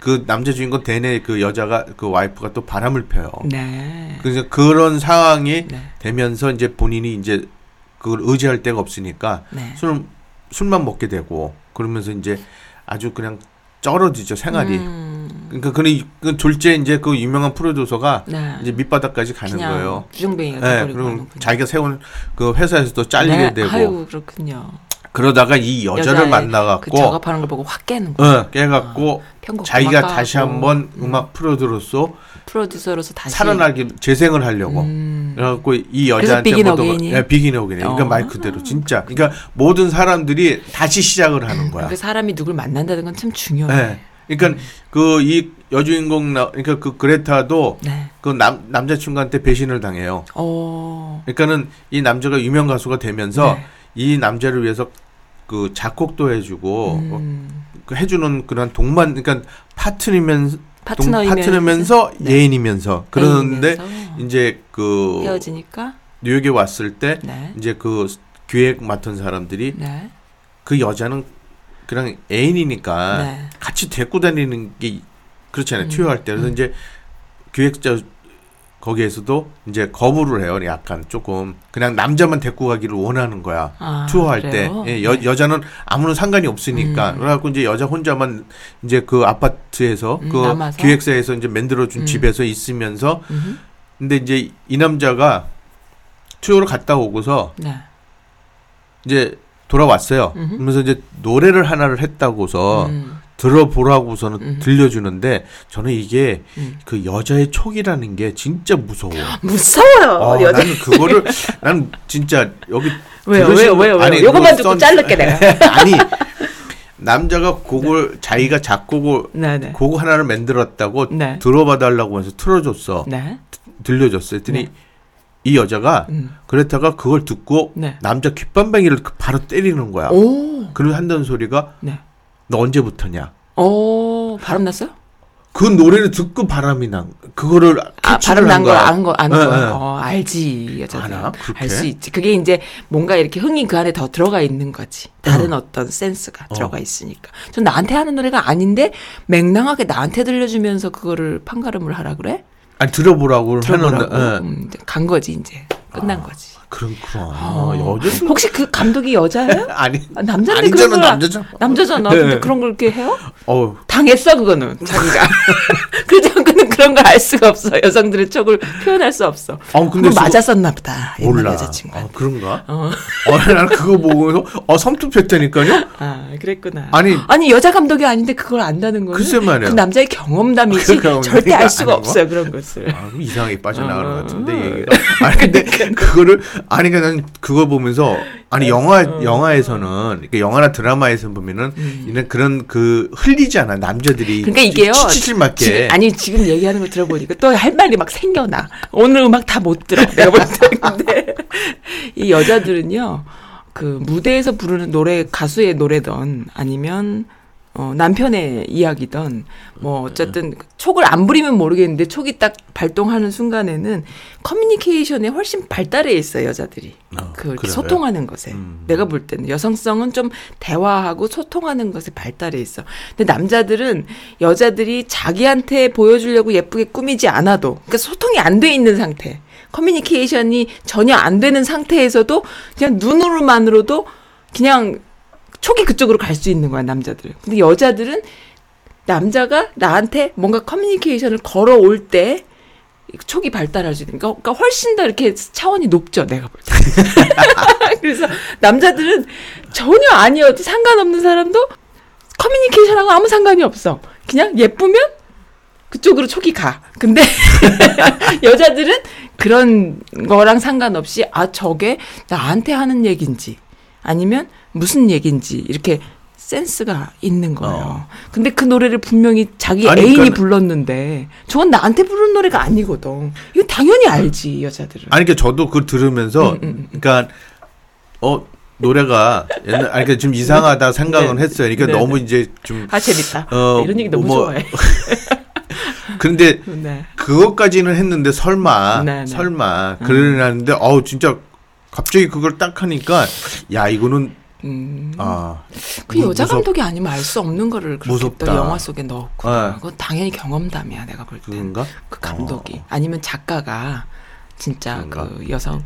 그 남자 주인공 대내 그 여자가 그 와이프가 또 바람을 펴요. 네. 그래서 그런 상황이 네. 되면서 이제 본인이 이제 그걸 의지할 데가 없으니까 네. 술 술만 먹게 되고 그러면서 이제 아주 그냥 떨어지죠 생활이. 음, 그러니까 그, 그 졸제 이제 그 유명한 프로듀서가 네. 이제 밑바닥까지 가는 거예요. 주정뱅이가 네, 그럼. 자기가 세운 그 회사에서도 잘리게 네. 되고 아이고 그렇군요. 그러다가 이 여자를 만나갖고 그 작업하는 걸 보고 확 깨는 거. 어, 깨갖고 편곡 자기가 다시 한번 음 악 프로듀서로서 프로듀서로서 다시 살아나기 재생을 하려고 음. 그래갖고 이 여자한테 Begin Again이에요? 예, Begin Again. 그러니까 어. 말 그대로 진짜. 그러니까 모든 사람들이 다시 시작을 하는 거야. 그 사람이 누굴 만난다는 건 참 중요해. 예. 그러니까 그 이 여주인공 나 그러니까 그 그레타도 네. 그남 남자친구한테 배신을 당해요. 어. 그러니까는 이 남자가 유명 가수가 되면서 네. 이 남자를 위해서 그 작곡도 해주고 음. 그 해주는 그런 동반 그러니까 파트너면서 파트너이면서 파트너면서 네. 예인이면서 그러는데 이제 그 헤어지니까 뉴욕에 왔을 때 네. 이제 그 기획 맡은 사람들이 네. 그 여자는 그냥 애인이니까 네. 같이 데리고 다니는 게 그렇잖아요. 음. 투여할 때. 그래서 이제 기획자 거기에서도 이제 거부를 해요. 약간 조금 그냥 남자만 데리고 가기를 원하는 거야. 아, 투어할 그래요? 때 예, 여, 네. 여자는 아무런 상관이 없으니까 음. 그래갖고 이제 여자 혼자만 이제 그 아파트에서 음, 그 남아서? 기획사에서 이제 만들어준 음. 집에서 있으면서 음흠. 근데 이제 이 남자가 투어를 갔다 오고서 네. 이제 돌아왔어요. 음흠. 그러면서 이제 노래를 하나를 했다고서 음. 들어보라고서는 음. 들려주는데 저는 이게 음. 그 여자의 촉이라는 게 진짜 무서워. 무서워요. 어, 여자. 나는 그거를 난 진짜 여기 왜요? 왜요? 분- 왜요? 아니, 왜요? 요것만 듣고 썬- 자를게 내가. 아니 남자가 곡을 자기가 작곡을 네, 네. 곡 하나를 만들었다고 네. 들어봐 달라고 해서 틀어줬어. 네. 들려줬어. 했더니 네. 이 여자가 음. 그랬다가 그걸 듣고 네. 남자 귓밤뱅이를 바로 때리는 거야. 오. 그리고 한다는 소리가 네. 너 언제부터냐? 오, 바람 났어요? 그 노래를 듣고 바람이 난 그거를 아, 바람 한난 거, 거야. 안 거, 안 네, 거. 네. 어, 알지, 여자들. 알아? 그렇게? 알수 있지. 그게 이제 뭔가 이렇게 흥이 그 안에 더 들어가 있는 거지. 다른 어. 떤 센스가 들어가 있으니까. 전 나한테 하는 노래가 아닌데 맹랑하게 나한테 들려주면서 그거를 판가름을 하라 그래? 아니 들어보라고 들어보라고. 예. 음, 간 거지, 이제. 끝난 거지. 그렇구나. 어. 여자들 혹시 그 감독이 여자예요? 아니 아, 남자인데 그런 걸 남자잖아. 남자잖아. 네. 근데 그런 걸 이렇게 해요? 어 당했어 그거는 자기가. 않고는 그런 걸 알 수가 없어. 여성들의 촉을 표현할 수 없어. 어, 근데 수- 맞았었나 보다. 몰라. 여자친구. 어, 그런가? 어. 어, 나는 그거 보고서 어 섬뜩했다니까요. 아, 그랬구나. 아니. 아니 여자 감독이 아닌데 그걸 안다는 거는 글쎄 말이야. 그 남자의 경험담이지 그 절대 알 수가? 없어요 그런 것을. 아, 이상하게 빠져나가는 어. 것 같은데 얘기가. 아니 근데 그거를 아니 그러니까 난 그거 보면서 아니 영화 어. 영화에서는 영화나 드라마에서 보면은 이런 그런 그 흘리잖아 남자들이 음. 그러니까 이게요. 치칠 맞게 지금, 아니 지금 얘기 하는 거 들어보니까 또 할 말이 막 생겨나. 오늘 음악 다 못 들어. 내가 볼 때. 근데 이 여자들은요. 그 무대에서 부르는 노래 가수의 노래던 아니면 어 남편의 이야기던 뭐 어쨌든 촉을 안 부리면 모르겠는데 촉이 딱 발동하는 순간에는 커뮤니케이션에 훨씬 발달해 있어요 여자들이 어, 그 그래요? 소통하는 것에 음. 내가 볼 때는 여성성은 좀 대화하고 소통하는 것에 발달해 있어. 근데 남자들은 여자들이 자기한테 보여주려고 예쁘게 꾸미지 않아도 그러니까 소통이 안 돼 있는 상태, 커뮤니케이션이 전혀 안 되는 상태에서도 그냥 눈으로만으로도 그냥 촉이 그쪽으로 갈 수 있는 거야 남자들은. 근데 여자들은 남자가 나한테 뭔가 커뮤니케이션을 걸어올 때 촉이 발달할 수 있는 그러니까 훨씬 더 이렇게 차원이 높죠 내가 볼 때. 그래서 남자들은 전혀 아니어도 상관없는 사람도 커뮤니케이션하고 아무 상관이 없어. 그냥 예쁘면 그쪽으로 촉이 가. 근데 여자들은 그런 거랑 상관없이 아 저게 나한테 하는 얘긴지 아니면 무슨 얘긴지 이렇게 센스가 있는 거예요. 어. 근데 그 노래를 분명히 자기 아니, 애인이 그러니까- 불렀는데 저건 나한테 부른 노래가 아니거든. 이거 당연히 알지 여자들은. 아니 그러니까 저도 그걸 들으면서 음, 음, 그러니까 어 노래가 옛날 아니 그러니까 좀 이상하다 생각은 네. 했어요. 그러니까 네, 너무 네. 이제 좀아 재밌다. 어, 이런 얘기 너무 뭐- 좋아해. 그런데 네. 그것까지는 했는데 설마 네, 네. 설마 그러는데 어우 진짜 갑자기 그걸 딱 하니까 야 이거는 음. 아 그 무- 여자 무섭- 감독이 아니면 알 수 없는 거를 그렇게. 또 영화 속에 넣었고 네. 그건 당연히 경험담이야 내가 볼 때. 그건가? 그 감독이 어. 아니면 작가가 진짜 그런가? 그 여성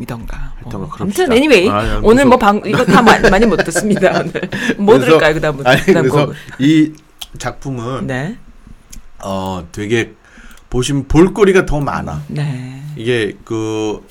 이던가. 하여튼 뭐. 그럽시다. 아무튼 애니웨이 아, 야, 오늘. 뭐 방 이거 다 마- 많이 못 듣습니다 오늘. 뭐 들을까요 그다음 아니 그다음 그래서 곡. 이 작품은 네. 어 되게 보시면 볼거리가 더 많아. 네. 이게 그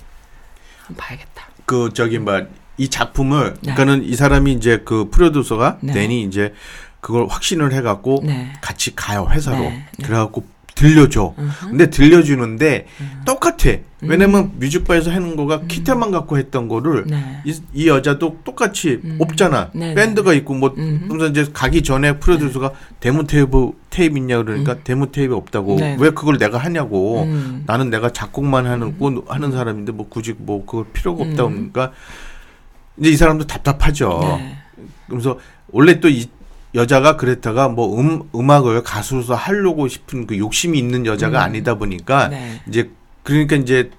봐야겠다. 그 저기 뭐 이 작품을 네. 그러니까는 이 사람이 이제 그 프로듀서가 네. 댄이 이제 그걸 확신을 해갖고 네. 같이 가요 회사로 네, 네. 그래갖고 들려줘. 음흠. 근데 들려주는데 똑같아. 왜냐면 음. 뮤직바에서 하는 거가 기타만 갖고 했던 거를 네. 이, 이 여자도 똑같이 음. 없잖아. 네, 밴드가 있고 뭐. 그래서 이제 가기 전에 프로듀서가 데모 테이프 테이프 있냐 그러니까 데모 테이프 없다고 음. 네. 왜 그걸 내가 하냐고 음. 나는 내가 작곡만 하는 거 하는 사람인데 뭐 굳이 뭐 그걸 필요가 없다 음. 그러니까 이제 이 사람도 답답하죠. 네. 그래서 원래 또 이 여자가 그랬다가 뭐 음, 음악을 가수로서 하려고 싶은 그 욕심이 있는 여자가 음. 아니다 보니까 네. 이제 그러니까 이제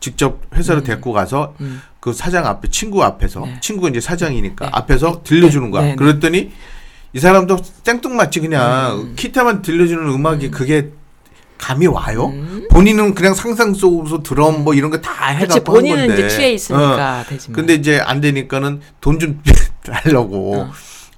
직접 회사로 음. 데리고 가서 음. 그 사장 앞에 친구 앞에서 네. 친구가 이제 사장이니까 네. 앞에서 들려주는 거야. 네, 네. 그랬더니 이 사람도 생뚱맞지 그냥 음. 기타만 들려주는 음악이 그게 감이 와요. 음. 본인은 그냥 상상 속으로 드럼 뭐 이런 거 다 해갖고 한 본인은 건데. 이제 취해 어. 있으니까 되지만. 근데 이제 안 되니까는 돈 좀 달라고 어.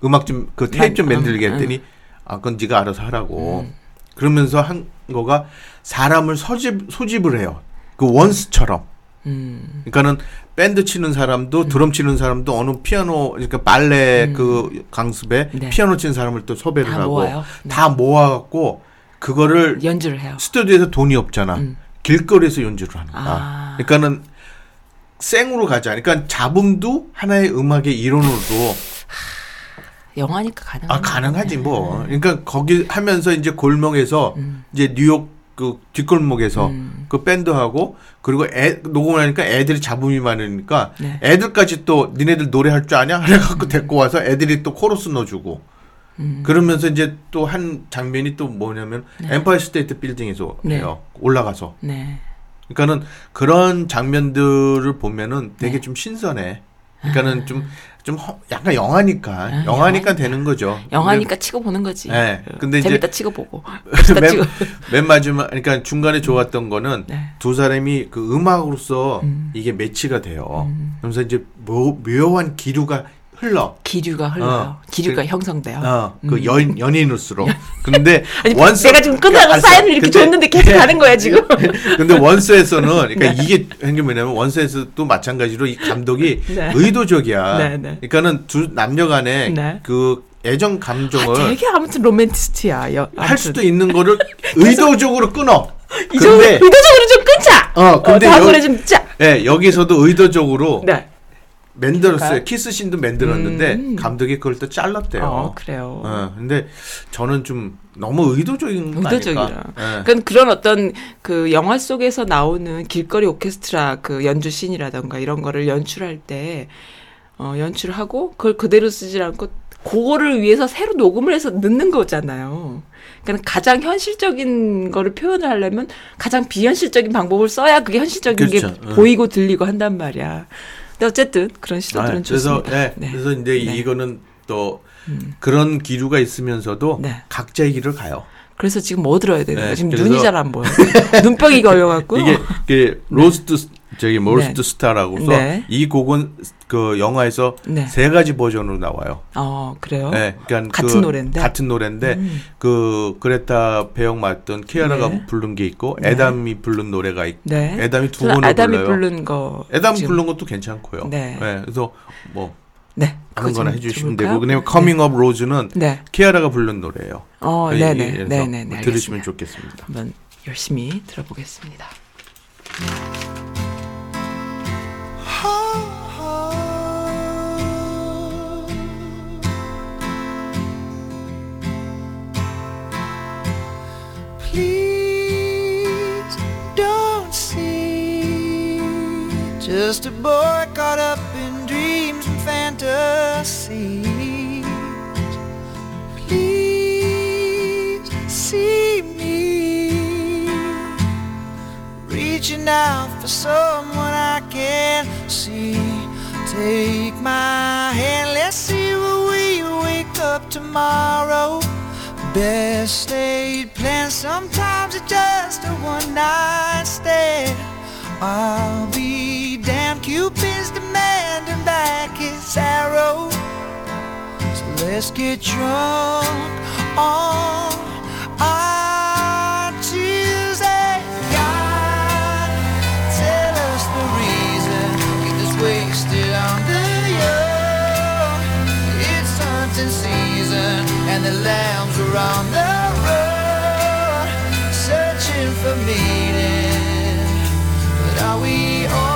음악 좀 그 테이프 좀 난- 만들게 음, 했더니 아 그건 네가 알아서 하라고. 음. 그러면서 한 거가 사람을 소집 소집을 해요. 그 원스처럼. 음. 그러니까는 밴드 치는 사람도 드럼 치는 사람도 어느 피아노 그러니까 발레 음. 그 강습에 네. 피아노 치는 사람을 또 섭외를 다 하고 모아요? 네. 다 모아갖고 그거를 연주를 해요. 스튜디오에서 돈이 없잖아. 음. 길거리에서 연주를 하는 거야. 아. 그러니까는 생으로 가자. 그러니까 잡음도 하나의 음악의 이론으로도 영화니까 가능. 아 가능하지 뭐. 그러니까 거기 하면서 이제 골목에서 음. 이제 뉴욕 그 뒷골목에서 음. 그 밴드하고 그리고 애 녹음을 하니까 애들이 잡음이 많으니까 네. 애들까지 또 니네들 노래할 줄 아냐? 그래갖고 데리고 와서 애들이 또 코러스 넣어주고 음. 그러면서 이제 또 한 장면이 또 뭐냐면 네. 엠파이어 스테이트 빌딩에서 네. 올라가서 네. 그러니까는 그런 장면들을 보면은 되게 네. 좀 신선해. 그러니까는 좀, 좀 허- 약간 영화니까, 아, 영화니까 영화니까. 되는 거죠. 영화니까 치고 보는 거지. 네. 그, 근데 이제- 재밌다 치고 보고. 근데 맨, 치고. 맨 마지막, 그러니까 중간에 좋았던 거는 네. 두 사람이 그 음악으로서 음. 이게 매치가 돼요. 음. 그러면서 이제 묘, 묘한 기류가 흘러. 기류가 흘러요. 어. 기류가 그- 형성돼요. 어, 그 음. 연, 연인으로서. 근데 아니, Once. 내가 지금 끝나고 알았어. 사연을 이렇게 근데- 줬는데 계속 가는 거야 지금. 근데 Once에서는 그러니까 네. 이게 한게 뭐냐면 Once에서도 마찬가지로 이 감독이 네. 의도적이야. 네, 네. 그러니까는 두 남녀간에 네. 그 애정 아, 감정을 되게 아무튼 로맨티스트야. 여, 할 수도 있는 거를 의도적으로 끊어. 근데 의도적으로 좀 끊자. 어, 근데 다음 여- 좀 짜. 예, 여기서도 의도적으로 네. 만들었어요. 그럴까요? 키스 씬도 만들었는데 음. 감독이 그걸 또 잘랐대요. 어, 그래요. 어, 근데 저는 좀 너무 의도적인 거 의도적이라. 예. 그건 그런 어떤 그 영화 속에서 나오는 길거리 오케스트라 그 연주 씬이라던가 이런 거를 연출할 때 어, 연출을 하고 그걸 그대로 쓰지 않고 그거를 위해서 새로 녹음을 해서 넣는 거잖아요. 그러니까 가장 현실적인 거를 표현을 하려면 가장 비현실적인 방법을 써야 그게 현실적인 그렇죠. 게 응. 보이고 들리고 한단 말이야. 근데 어쨌든 그런 시도들은 아, 그래서 좋습니다. 예, 네. 그래서 이제 네. 이거는 또 그런 기류가 있으면서도 네. 각자의 길을 가요. 그래서 지금 뭐 들어야 되는 거야? 네, 지금 눈이 잘 안 보여. 눈병이 걸려갖고. 이게 그 Lost S- 저기 Lost 네. Star라고서 네. 이 곡은 그 영화에서 네. 세 가지 버전으로 나와요. 아 그래요? 네, 그러니까 같은 그 노래인데 같은 노래인데 음. 그 그레타 배역 맡던 키이라가 네. 부른 게 있고 네. 애덤이 부른 노래가 있고 네. 애덤이 두 번을 애덤이 불러요. 부른 거 애덤 지금. 부른 것도 괜찮고요. 네, 네 그래서 뭐 네. 그런 거나 해주시면 되고 그냥 Coming Up Roses는 키이라가 부른 노래예요. 어, 네, 네, 네, 네, 들으시면 좋겠습니다. 한번 열심히 들어보겠습니다. 음. Just a boy caught up in dreams and fantasies. Please see me reaching out for someone I can't see. Take my hand, let's see where we wake up tomorrow. Best laid plans, sometimes it's just a one night stand. I'll be sorrow. So let's get drunk on our Tuesday. God, tell us the reason it is wasted on the young. It's hunting season and the lambs are on the road searching for meaning. But are we all?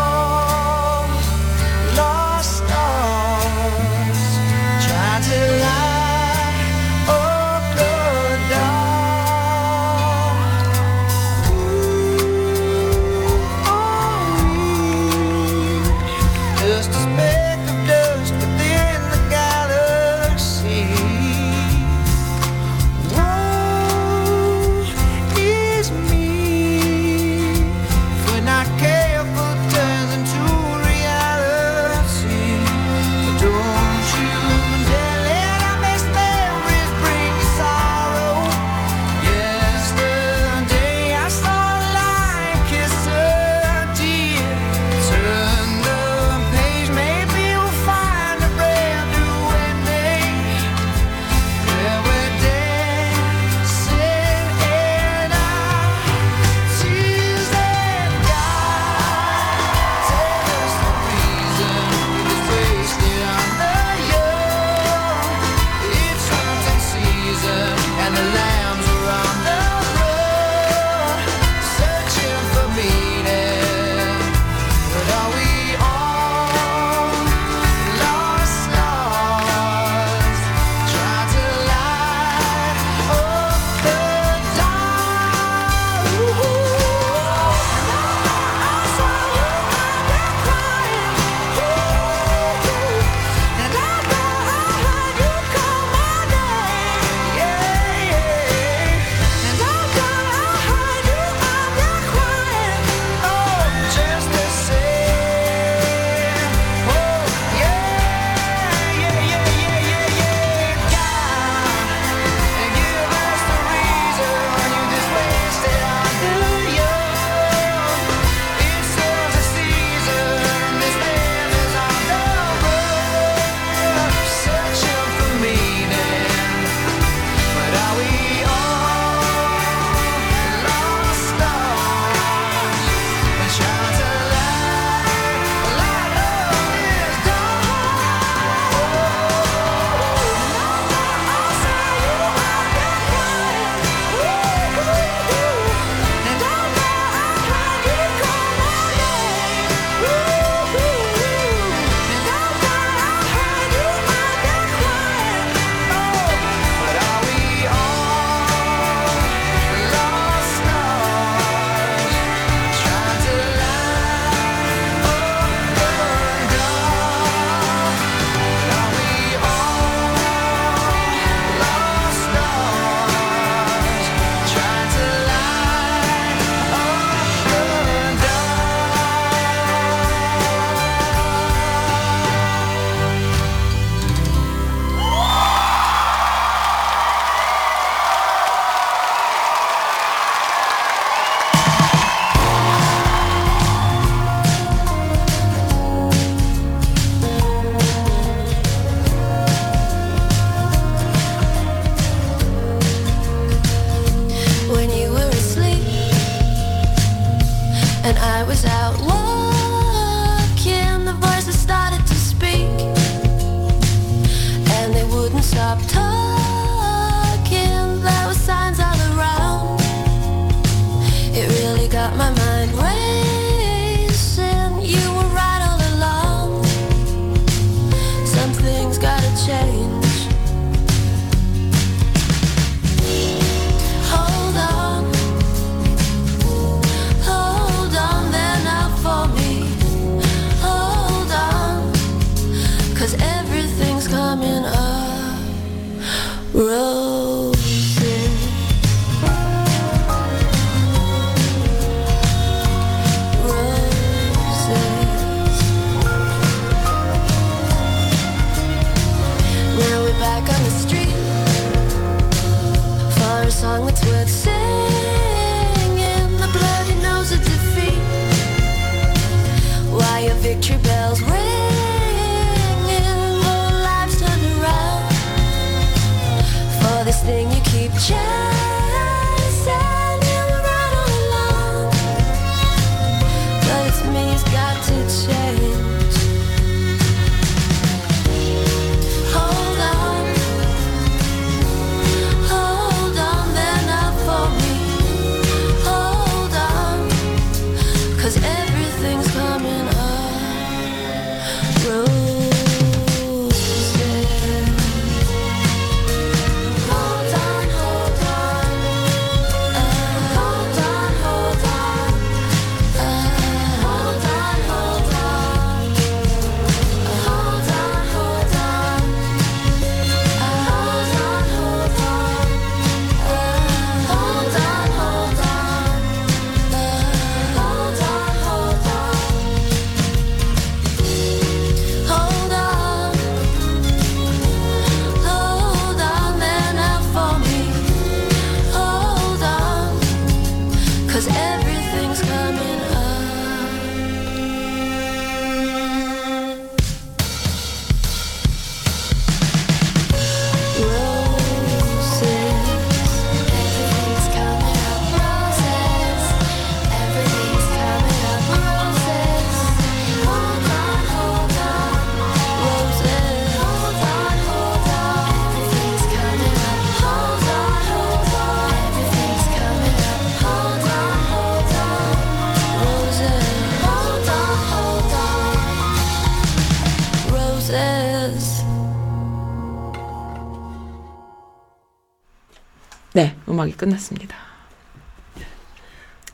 음악이 끝났습니다.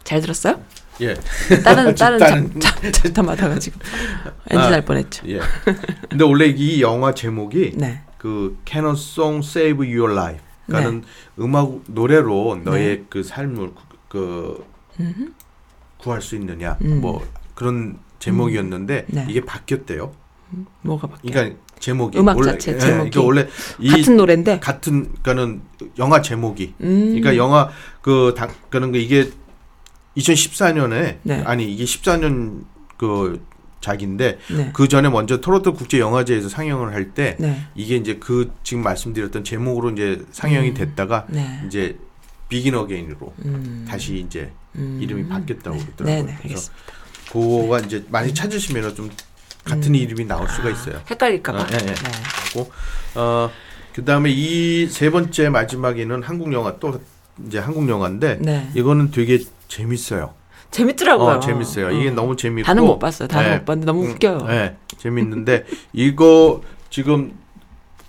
잘 들었어요? 예. 다른 다른 다른- 잠- 잠깐마다가 지금 엔진 아. 날 뻔했죠. 예. 근데 원래 이 영화 제목이 네. 그 Can a Song Save Your Life? 그러니까는 음악 노래로 너의 네. 그 삶을 구- 그 구할 수 있느냐 음. 뭐 그런 제목이었는데 네. 이게 바뀌었대요. 뭐가 바뀌어? 그러니까 제목이 음악 원래, 자체 예, 제목이 그러니까 원래 이 같은 노래인데. 같은 그러니까는 영화 제목이 음. 그러니까 영화 그 당, 거 이게 2014년에 네. 아니 이게 14년 그 작인데 네. 그 전에 먼저 토론토 국제 영화제에서 상영을 할때 네. 이게 이제 그 지금 말씀드렸던 제목으로 이제 상영이 음. 됐다가 네. 이제 비긴 어게인으로 음. 다시 이제 음. 이름이 바뀌었다고 네. 그러더라고요. 네, 네, 그래서. 그거가 이제 많이 찾으시면 좀 같은 음. 이름이 나올 수가 있어요. 헷갈릴까 봐. 아, 예, 예. 네. 어 그다음에 이 세 번째 마지막에는 한국 영화 또 이제 한국 영화인데 네. 이거는 되게 재밌어요. 재밌더라고요. 어, 재밌어요. 이게 어. 너무 재밌고 다는 못 봤어요. 다는 네. 못 봤는데 너무 음, 웃겨요. 네, 재밌는데 이거 지금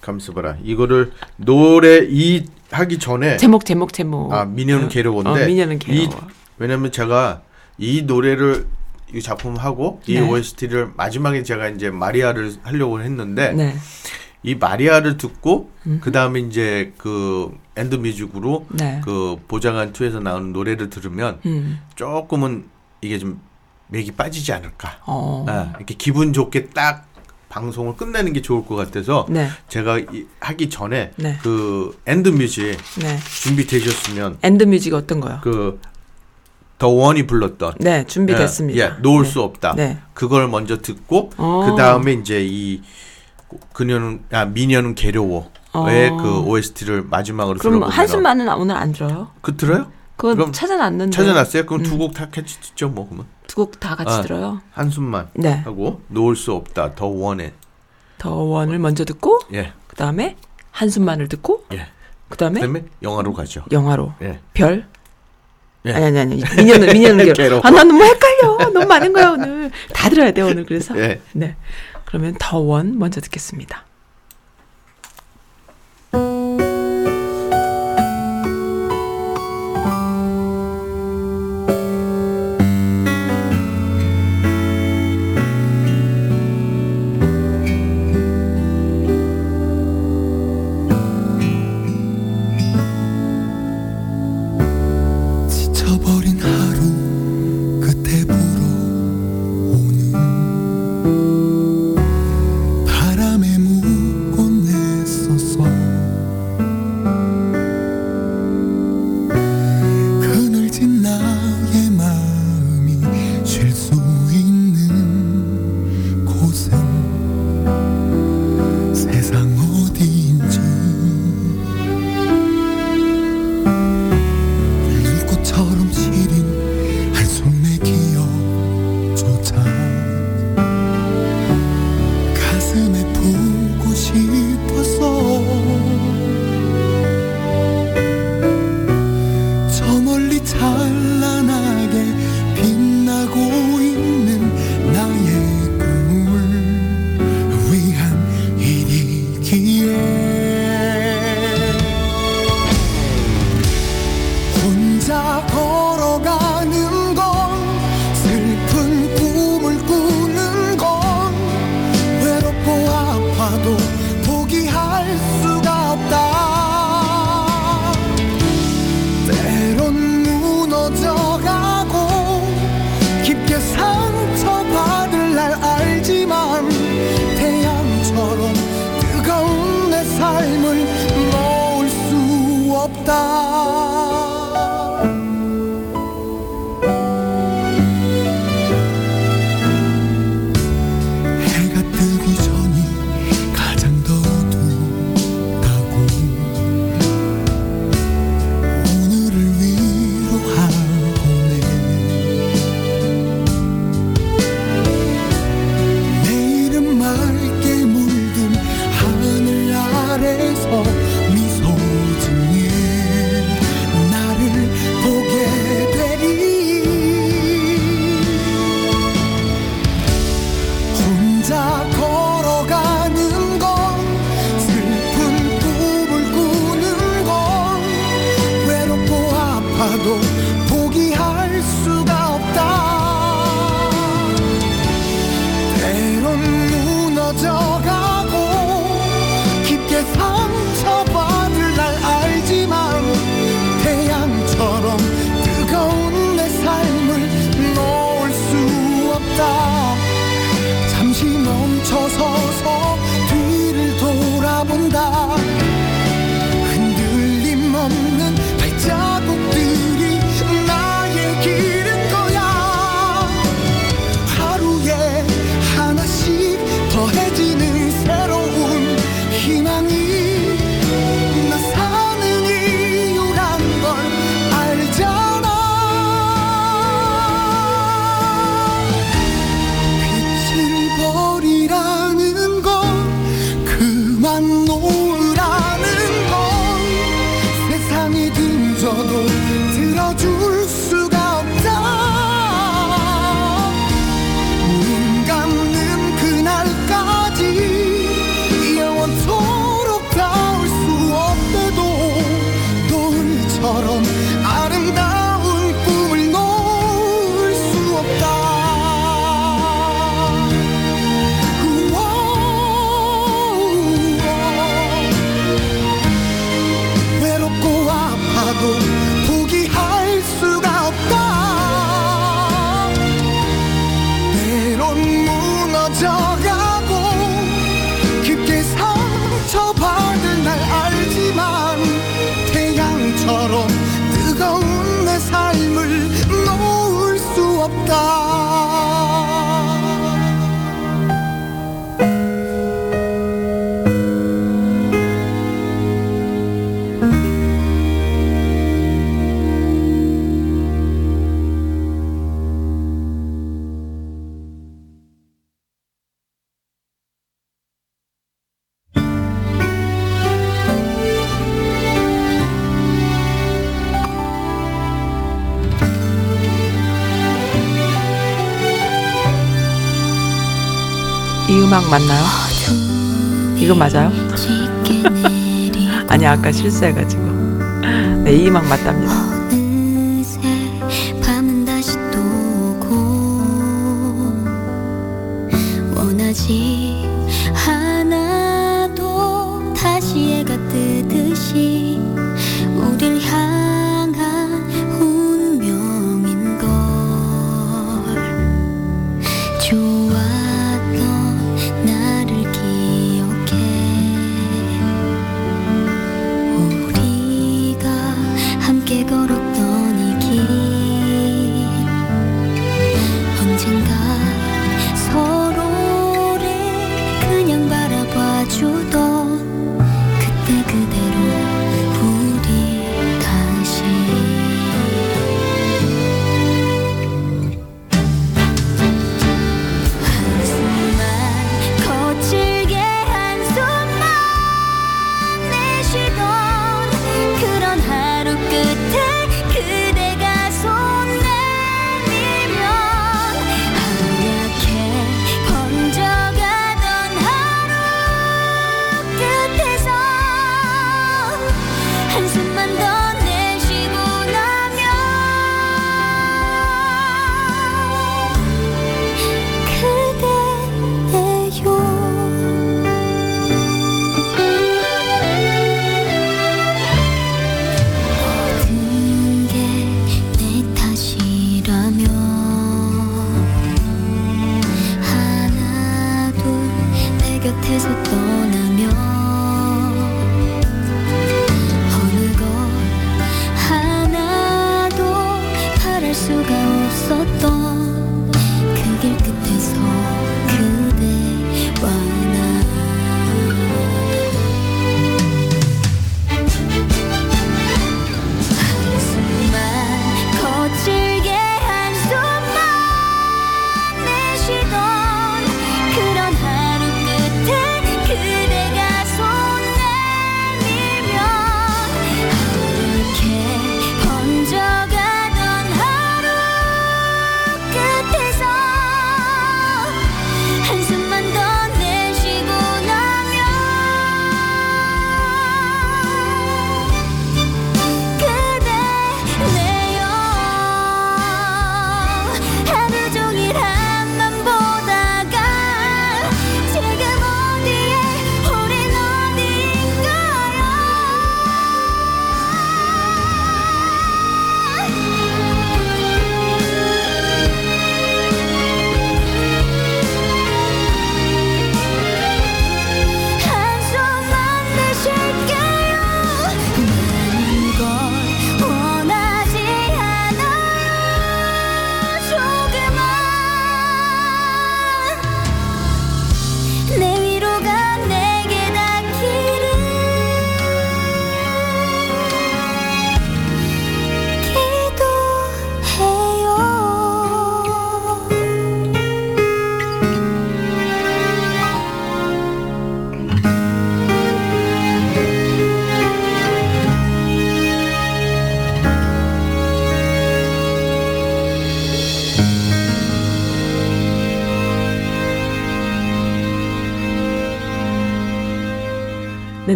감수 봐라. 이거를 노래 이 하기 전에 제목 제목 제목. 아 미녀는 괴로운데 어, 미녀는 이 괴로워. 왜냐면 제가 이 노래를 이 작품 하고 이 네. OST를 마지막에 제가 이제 마리아를 하려고 했는데 네. 이 마리아를 듣고 음. 그 다음에 이제 그 end music으로 네. 그 보장한 2에서 나오는 노래를 들으면 음. 조금은 이게 좀 맥이 빠지지 않을까. 어. 아, 이렇게 기분 좋게 딱 방송을 끝내는 게 좋을 것 같아서 네. 제가 이- 하기 전에 네. 그 end music 네. 준비되셨으면 end music 어떤 거요? 그 더 원이 불렀던 네, 준비됐습니다. 예, 예, 놓을 네. 수 없다. 네. 그걸 먼저 듣고 어. 그 다음에 이제 이 그녀는 아 미녀는 괴로워. 어. 왜그 OST를 마지막으로 그럼 한숨만은 오늘 안 들어요? 그 들어요? 그건 찾아놨는데. 찾아놨어요? 그럼 음. 두곡 다 같이 듣죠, 뭐 그러면 두 곡 다 같이 아. 들어요? 한숨만 네. 하고 놓을 수 없다. 더 원해. 더 원을 먼저 듣고 예, 그 다음에 한숨만을 듣고 예. 그 다음에 그다음에 영화로 가죠. 영화로 예, 별 예. 아니 아니 아니 미녀는 미녀는 괴로워. 아 나는 뭐 헷갈려. 너무 많은 거야 오늘. 다 들어야 돼 오늘 그래서. 예. 네. 그러면 더원 먼저 듣겠습니다. 你听错了 맞나요? 이거 맞아요? 아니 아까 실수해가지고. 네, 이 음악 맞답니다.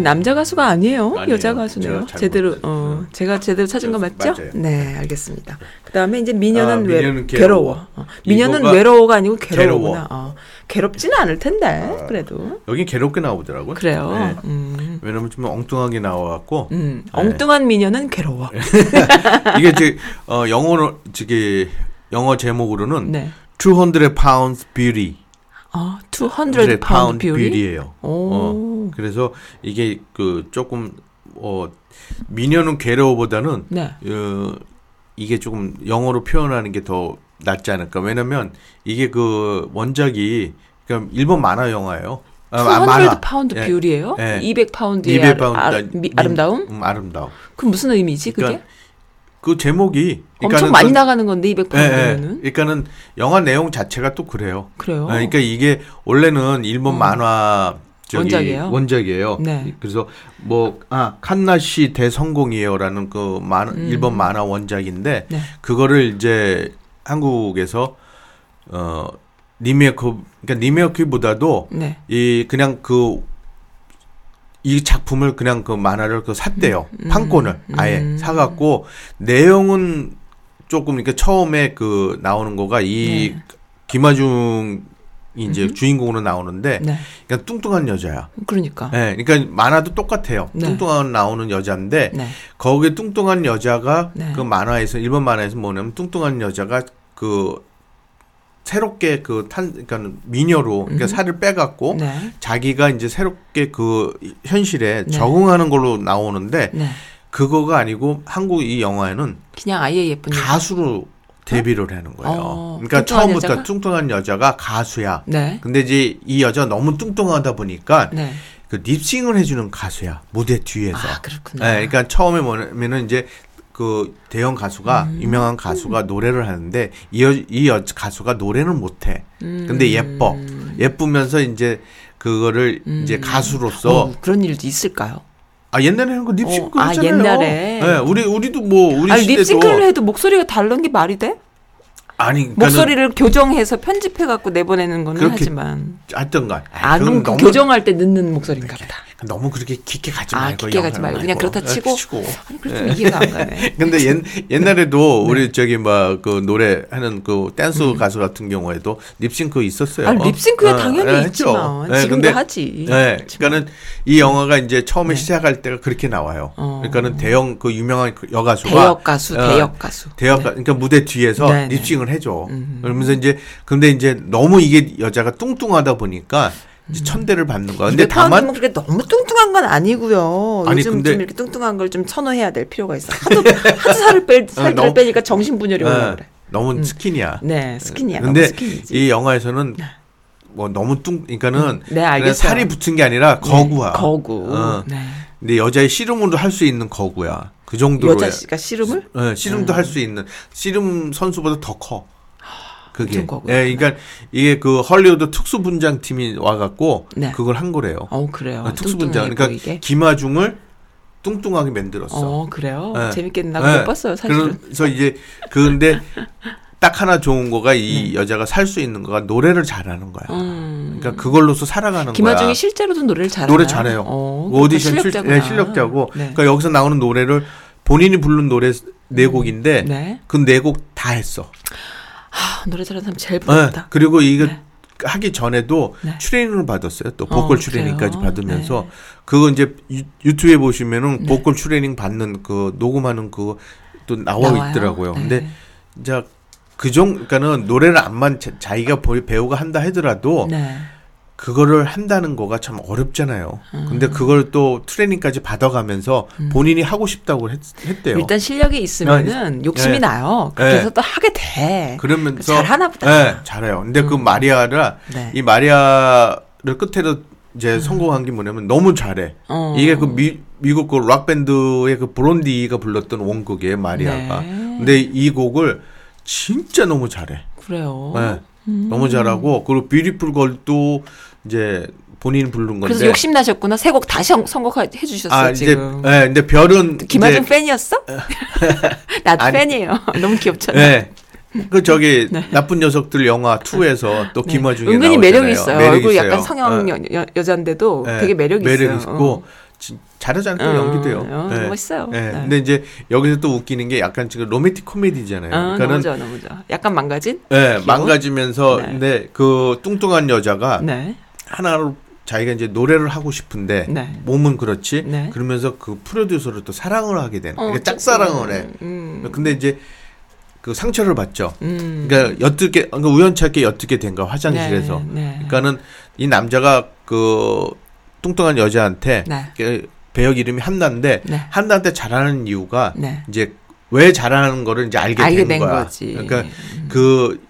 남자 가수가 아니에요. 아니에요. 여자 가수네요. 제대로. 어, 제가 제대로 찾은 거 맞죠? 맞아요. 네, 알겠습니다. 그다음에 이제 미녀는, 아, 외, 미녀는 괴로워. 괴로워. 어, 미녀는 외로워가 아니고 괴로우구나. 괴로워. 어, 괴롭지는 않을 텐데 아. 그래도 여긴 괴롭게 나오더라고요. 그래요. 네. 음, 왜냐면 좀 엉뚱하게 나와갖고 음, 네. 엉뚱한 미녀는 괴로워. 이게 이제 어, 영어로 저기 영어 제목으로는 네. 200 pounds beauty. 어, 200 pound beauty. Beauty예요. 오. 어, 그래서 이게 그 조금 어 미녀는 괴로워보다는 네. 어, 이게 조금 영어로 표현하는 게 더 낫지 않을까. 왜냐면 이게 그 원작이 그러니까 일본 만화 영화예요. 아, 아, 200 만화. 파운드 예. Beauty예요? 예. 200 pound의 200 파운드. 아, 미, 아름다움? 음, 아름다움. 그 무슨 의미지 그게? 그러니까 그 제목이 엄청 많이 나가는 건데 200 예, 예. 그러니까는 영화 내용 자체가 또 그래요. 그래요. 아, 그러니까 이게 원래는 일본 음. 만화 원작이에요? 원작이에요. 네. 그래서 뭐 아 칸나시 대성공이에요라는 그 만, 음. 일본 만화 원작인데 네. 그거를 이제 한국에서 어 리메이크 그러니까 리메이크보다도 네. 이 그냥 그 이 작품을 그냥 그 만화를 그 샀대요. 판권을 아예 음. 사갖고 내용은 조금 이렇게 처음에 그 나오는 거가 이 네. 김하중이 이제 주인공으로 나오는데 네. 그냥 뚱뚱한 여자야. 그러니까. 예, 그러니까 만화도 똑같아요. 네. 뚱뚱한 나오는 여자인데 네. 거기에 뚱뚱한 여자가 네. 그 만화에서 일본 만화에서 뭐냐면 뚱뚱한 여자가 그 새롭게 그 탄 그러니까 미녀로 그러니까 살을 빼갖고 음. 네. 자기가 이제 새롭게 그 현실에 네. 적응하는 걸로 나오는데 네. 그거가 아니고 한국 이 영화에는 그냥 아예 예쁜 여자. 가수로 데뷔를 하는 거예요. 어, 그러니까 처음부터 여자가? 뚱뚱한 여자가 가수야. 네. 근데 이제 이 여자가 너무 뚱뚱하다 보니까 네. 그 립싱을 해주는 가수야 무대 뒤에서. 아, 그렇구나. 네, 그러니까 처음에 뭐냐면은 이제 그 대형 가수가 음. 유명한 가수가 노래를 하는데 이, 여, 이 여, 가수가 노래는 못해. 근데 예뻐. 예쁘면서 이제 그거를 이제 가수로서 음. 어, 그런 일도 있을까요? 아 옛날에는 그 립싱크 어, 아, 했잖아요. 옛날에. 네, 우리 우리도 뭐 우리 아니 시대도 립싱크를 해도 목소리가 다른 게 말이 돼? 아니 그러니까는 목소리를 교정해서 편집해 갖고 내보내는 거는 하지만 하여튼간 아, 그건 그럼 그 교정할 때 넣는 목소리인가 보다. 너무 그렇게 깊게 가지 아, 말고 깊게 가지 말고 그냥 그렇다 치고? 치고. 아니 그래도 좀 이해가 안 가네. 근데 옛, 옛날에도 우리 저기 막 그 노래 하는 그 댄스 가수 같은 경우에도 립싱크 있었어요. 음. 아, 립싱크야 어, 당연히 예, 있지만 예, 지금도 근데, 하지. 네, 그러니까는 이 영화가 이제 처음에 시작할 때가 그렇게 나와요. 어. 그러니까는 대형 그 유명한 그 여가수가 대역 가수, 어, 대역 가수. 대역 네. 가 그러니까 무대 뒤에서 네, 네. 립싱을 해줘. 그러면서 이제 근데 이제 너무 이게 여자가 뚱뚱하다 보니까 천대를 받는 거야. 근데 다만 그렇게 너무 뚱뚱한 건 아니고요. 아니, 요즘 근데- 좀 이렇게 뚱뚱한 걸좀 선호해야 될 필요가 있어. 하도 하도 살을 빼 살을 너무- 빼니까 정신 분열이 올라 예, 그래. 너무 스키니야. 네, 스키니야. 근데. 이 영화에서는 뭐 너무 뚱, 그러니까는 음, 네. 살이 붙은 게 아니라 거구야. 네, 거구. 어. 네. 근데 여자의 씨름으로 할 수 있는 거구야. 그 정도로. 여자가 씨름을? 예, 씨름도 할수 있는 씨름 선수보다 더 커. 그게. 예, 그러니까 이게 그 헐리우드 특수 분장 팀이 와갖고 네. 그걸 한 거래요. 어 그래요. 어, 특수 분장. 그러니까 보이게. 김하중을 뚱뚱하게 만들었어. 어 그래요. 예. 재밌겠네. 예. 나못 봤어요 사실은. 그래서 이제 그런데 딱 하나 좋은 거가 이 네. 여자가 살 수 있는 거가 노래를 잘하는 거야. 음. 그러니까 그걸로서 살아가는 김하중이 거야. 실제로도 노래를 잘하나요? 노래 잘해요. 어, 오디션 출, 실력자구나. 네, 실력자고. 네. 그러니까 여기서 나오는 노래를 본인이 부른 노래 네 곡인데 네. 그네 곡 다 했어. 아, 노래 잘하는 사람 제일 네. 부럽다. 그리고 이거 네. 하기 전에도 네. 트레이닝을 받았어요. 또 보컬 어, 트레이닝까지? 받으면서 네. 그거 이제 유, 유튜브에 보시면은 네. 보컬 트레이닝 받는 그 녹음하는 그또 나와 나와요? 있더라고요. 네. 근데 이제 그정 그러니까는 노래를 안만 자- 자기가 보- 배우가 한다 하더라도 네. 그거를 한다는 거가 참 어렵잖아요. 음. 근데 그걸 또 트레이닝까지 받아가면서 본인이 하고 싶다고 했, 했대요. 일단 실력이 있으면은 욕심이 네. 나요. 그래서 네. 또 하게 돼. 그러면서 잘하나 보다. 네, 잘해요. 근데 그 마리아라 네. 이 마리아를 끝으로 이제 성공한 게 뭐냐면 너무 잘해. 어. 이게 그 미, 미국 그 락 밴드의 그 브론디가 불렀던 원곡이에요, 마리아가. 네. 근데 이 곡을 진짜 너무 잘해. 그래요. 네. 음. 너무 잘하고 그리고 뷰티풀 걸도 이제 본인 부른 건데. 그래서 욕심 나셨구나. 세 곡 다시 선- 선곡해 주셨어요 아, 이제 지금. 예, 근데 별은 김하중 이제 팬이었어? 나도 아니. 팬이에요. 너무 귀엽잖아. 예. 그 저기 나쁜 녀석들 영화 2에서 또 네. 김하중이 은근히. 매력이 있어요. 매력 얼굴 있어요. 약간 성형 어. 여, 여, 여잔데도 예, 되게 매력이 매력 있어요. 있고 어. 진- 잘하잖아요. 어, 또 연기도요. 어, 예. 멋있어요. 예. 네. 근데 이제 여기서 또 웃기는 게 약간 지금 로맨틱 코미디잖아요. 아, 너무 그러니까는 좋아, 너무 좋아. 약간 망가진? 예, 귀여운? 망가지면서 네. 근데 그 뚱뚱한 여자가 네. 하나로 자기가 이제 노래를 하고 싶은데 네. 몸은 그렇지. 네. 그러면서 그 프로듀서를 또 사랑을 하게 되는. 어, 그러니까 짝사랑을 해. 음. 근데 이제 그 상처를 받죠. 음. 그러니까 옅게 그러니까 우연찮게 옅게 된 거야 화장실에서. 네, 네. 그러니까는 이 남자가 그 뚱뚱한 여자한테 네. 그 배역 이름이 한나인데 네. 한나한테 잘하는 이유가 네. 이제 왜 잘하는 거를 이제 알게, 알게 된, 된 거야. 거지. 그러니까 그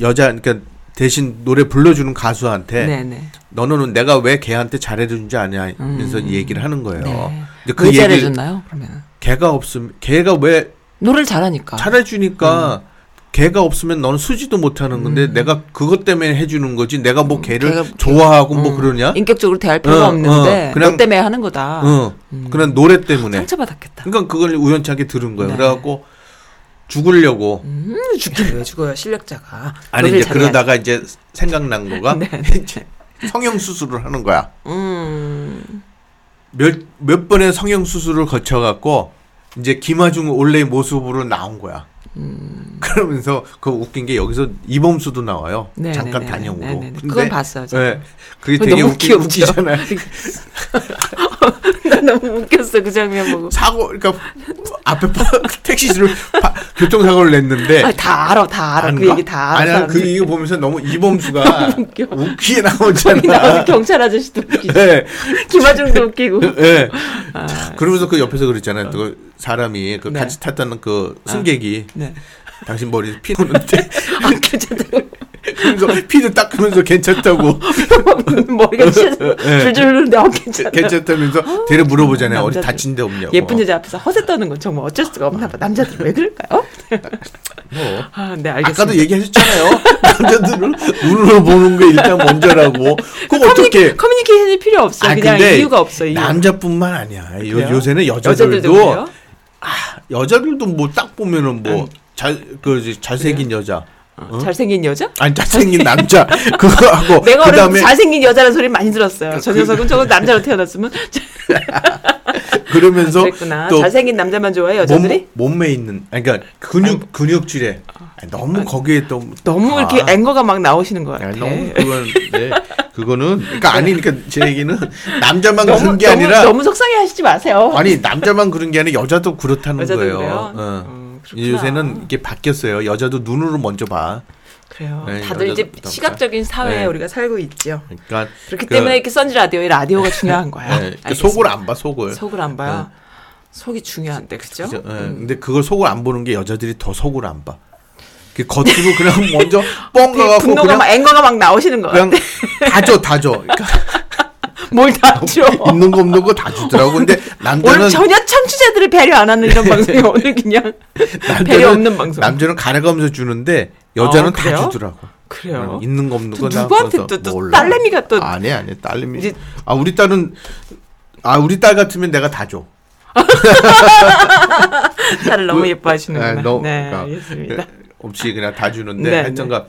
여자 그러니까 대신 노래 불러주는 가수한테 네, 네. 너는 내가 왜 걔한테 잘해주는지 아냐면서 음. 얘기를 하는 거예요. 네. 근데 그왜 얘기 잘해줬나요? 그러면 걔가 없으면 걔가 왜 노래를 잘하니까. 잘해주니까 걔가 없으면 너는 수지도 못하는 건데 내가 그것 때문에 해주는 거지 내가 뭐 걔를 걔가 좋아하고 뭐 음, 그러냐? 인격적으로 대할 필요가 어, 없는데 어, 그냥- 너 때문에 하는 거다. 어, 음. 그냥 노래 때문에. 상처받았겠다. 그러니까 그걸 우연찮게 들은 거예요. 네. 그래갖고 죽으려고 음, 죽긴 왜 죽어요 실력자가. 아니 이제 잘해야지. 그러다가 이제 생각난 거가 네, 이제 성형 수술을 하는 거야. 음. 몇 몇 번의 성형 수술을 거쳐 갖고 이제 김하중 원래의 모습으로 나온 거야. 음. 그러면서 그 웃긴 게 여기서 이범수도 나와요. 네, 잠깐 네, 네, 단역으로. 네, 네, 네. 근데- 그건 봤어요. 네, 그게 되게 웃기. 웃기잖아요. 나 너무 웃겼어 그 장면 보고. 사고 그러니까 앞에 파- 택시를 파- 교통사고를 냈는데 아, 다 알아, 다 알아. 그? 얘기 다 알아. 아니 난 그. 이거 보면서 너무 이범수가 웃겨. 웃기게 나오잖아. 경찰 아저씨도 웃기지. 네. 김하중도 웃기고. 예. 아, 그러면서 그 옆에서 그랬잖아요. 그 사람이 그 네. 같이 탔던 그 승객이 네. 당신 머리에 피 도는데 아, 괜찮다고. 그래서 피도 닦으면서 괜찮다고 머리가. 네. 줄줄 흐르는데 어, 괜찮아. 괜찮다면서 데려 물어보잖아요. 어디. 다친 데 없냐고. 예쁜 여자 앞에서 허세 떠는 건 정말 어쩔 수가 없나 봐. 남자들 왜 그럴까요? 뭐. 아, 네, 알겠습니다. 아까도 얘기하셨잖아요. 남자들은 눈으로 보는 게 일단 먼저라고. 그거 어떻게? 커뮤니케이션이 필요 없어. 아, 그냥 이유가 없어. 이유. 남자뿐만 아니야. 요? 요새는 여자들도 여자들도 그래요? 여자들도 뭐 딱 보면은 뭐 응. 잘그 잘생긴 여자. 어? 잘생긴 여자? 아니 잘생긴 남자 그거 하고 내가 그다음에 때 잘생긴 여자라는 소리 많이 들었어요. 저 그- 녀석은 저거 남자로 태어났으면 그러면서 그랬구나. 또 잘생긴 남자만 좋아해 여자들이? 몸, 몸에 있는 아니, 그러니까 근육 근육질에 아니, 너무 거기에 또 너무 아. 이렇게 앵거가 막 나오시는 것 같아. 아니, 너무 그건 네, 그거는 그러니까 아니 그러니까 제 얘기는 남자만 너무, 그런 게 너무, 아니라 너무 속상해하시지 마세요. 아니 남자만 그런 게 아니라 여자도 그렇다는 여자도 거예요. 어. 음, 그렇구나. 요새는 이게 바뀌었어요. 여자도 눈으로 먼저 봐. 그래요. 네, 다들 이제 시각적인 사회에 네. 우리가 살고 있죠. 그러니까 그렇기 그- 때문에 이렇게 선지 라디오 이 라디오가 중요한 거야. 네, 그. 속을 안 봐 속을. 속을 안 봐요. 속이 중요한데 그죠? 그죠? 예, 음. 근데 그걸 속을 안 보는 게 여자들이 더 속을 안 봐. 그 겉으로 그냥 먼저 뻥 가갖고 분노가 그냥 막 앵거가 막 나오시는 거 그냥 같아. 다줘 다 줘. 그러니까 뭘 다 줘. 있는 거 없는 거 다 주더라고. 근데 오늘 남자는 전혀 청취자들을 배려 안 하는 이런 방송이 오늘 그냥 배려 없는 방송. 남자는 가려가면서 주는데 여자는 어, 다? 주더라고. 그래요. 있는 거 없는 또거다 누구한테 또- 또 몰라. 딸내미가 또- 아니 아니 딸내미 이제- 아 우리 딸은 아 우리 딸 같으면 내가 다 줘. 딸을 너무 그- 예뻐하시는구나. 아, 너- 네, 그러니까 알겠습니다. 없이 그냥 다 주는데 네, 하여튼가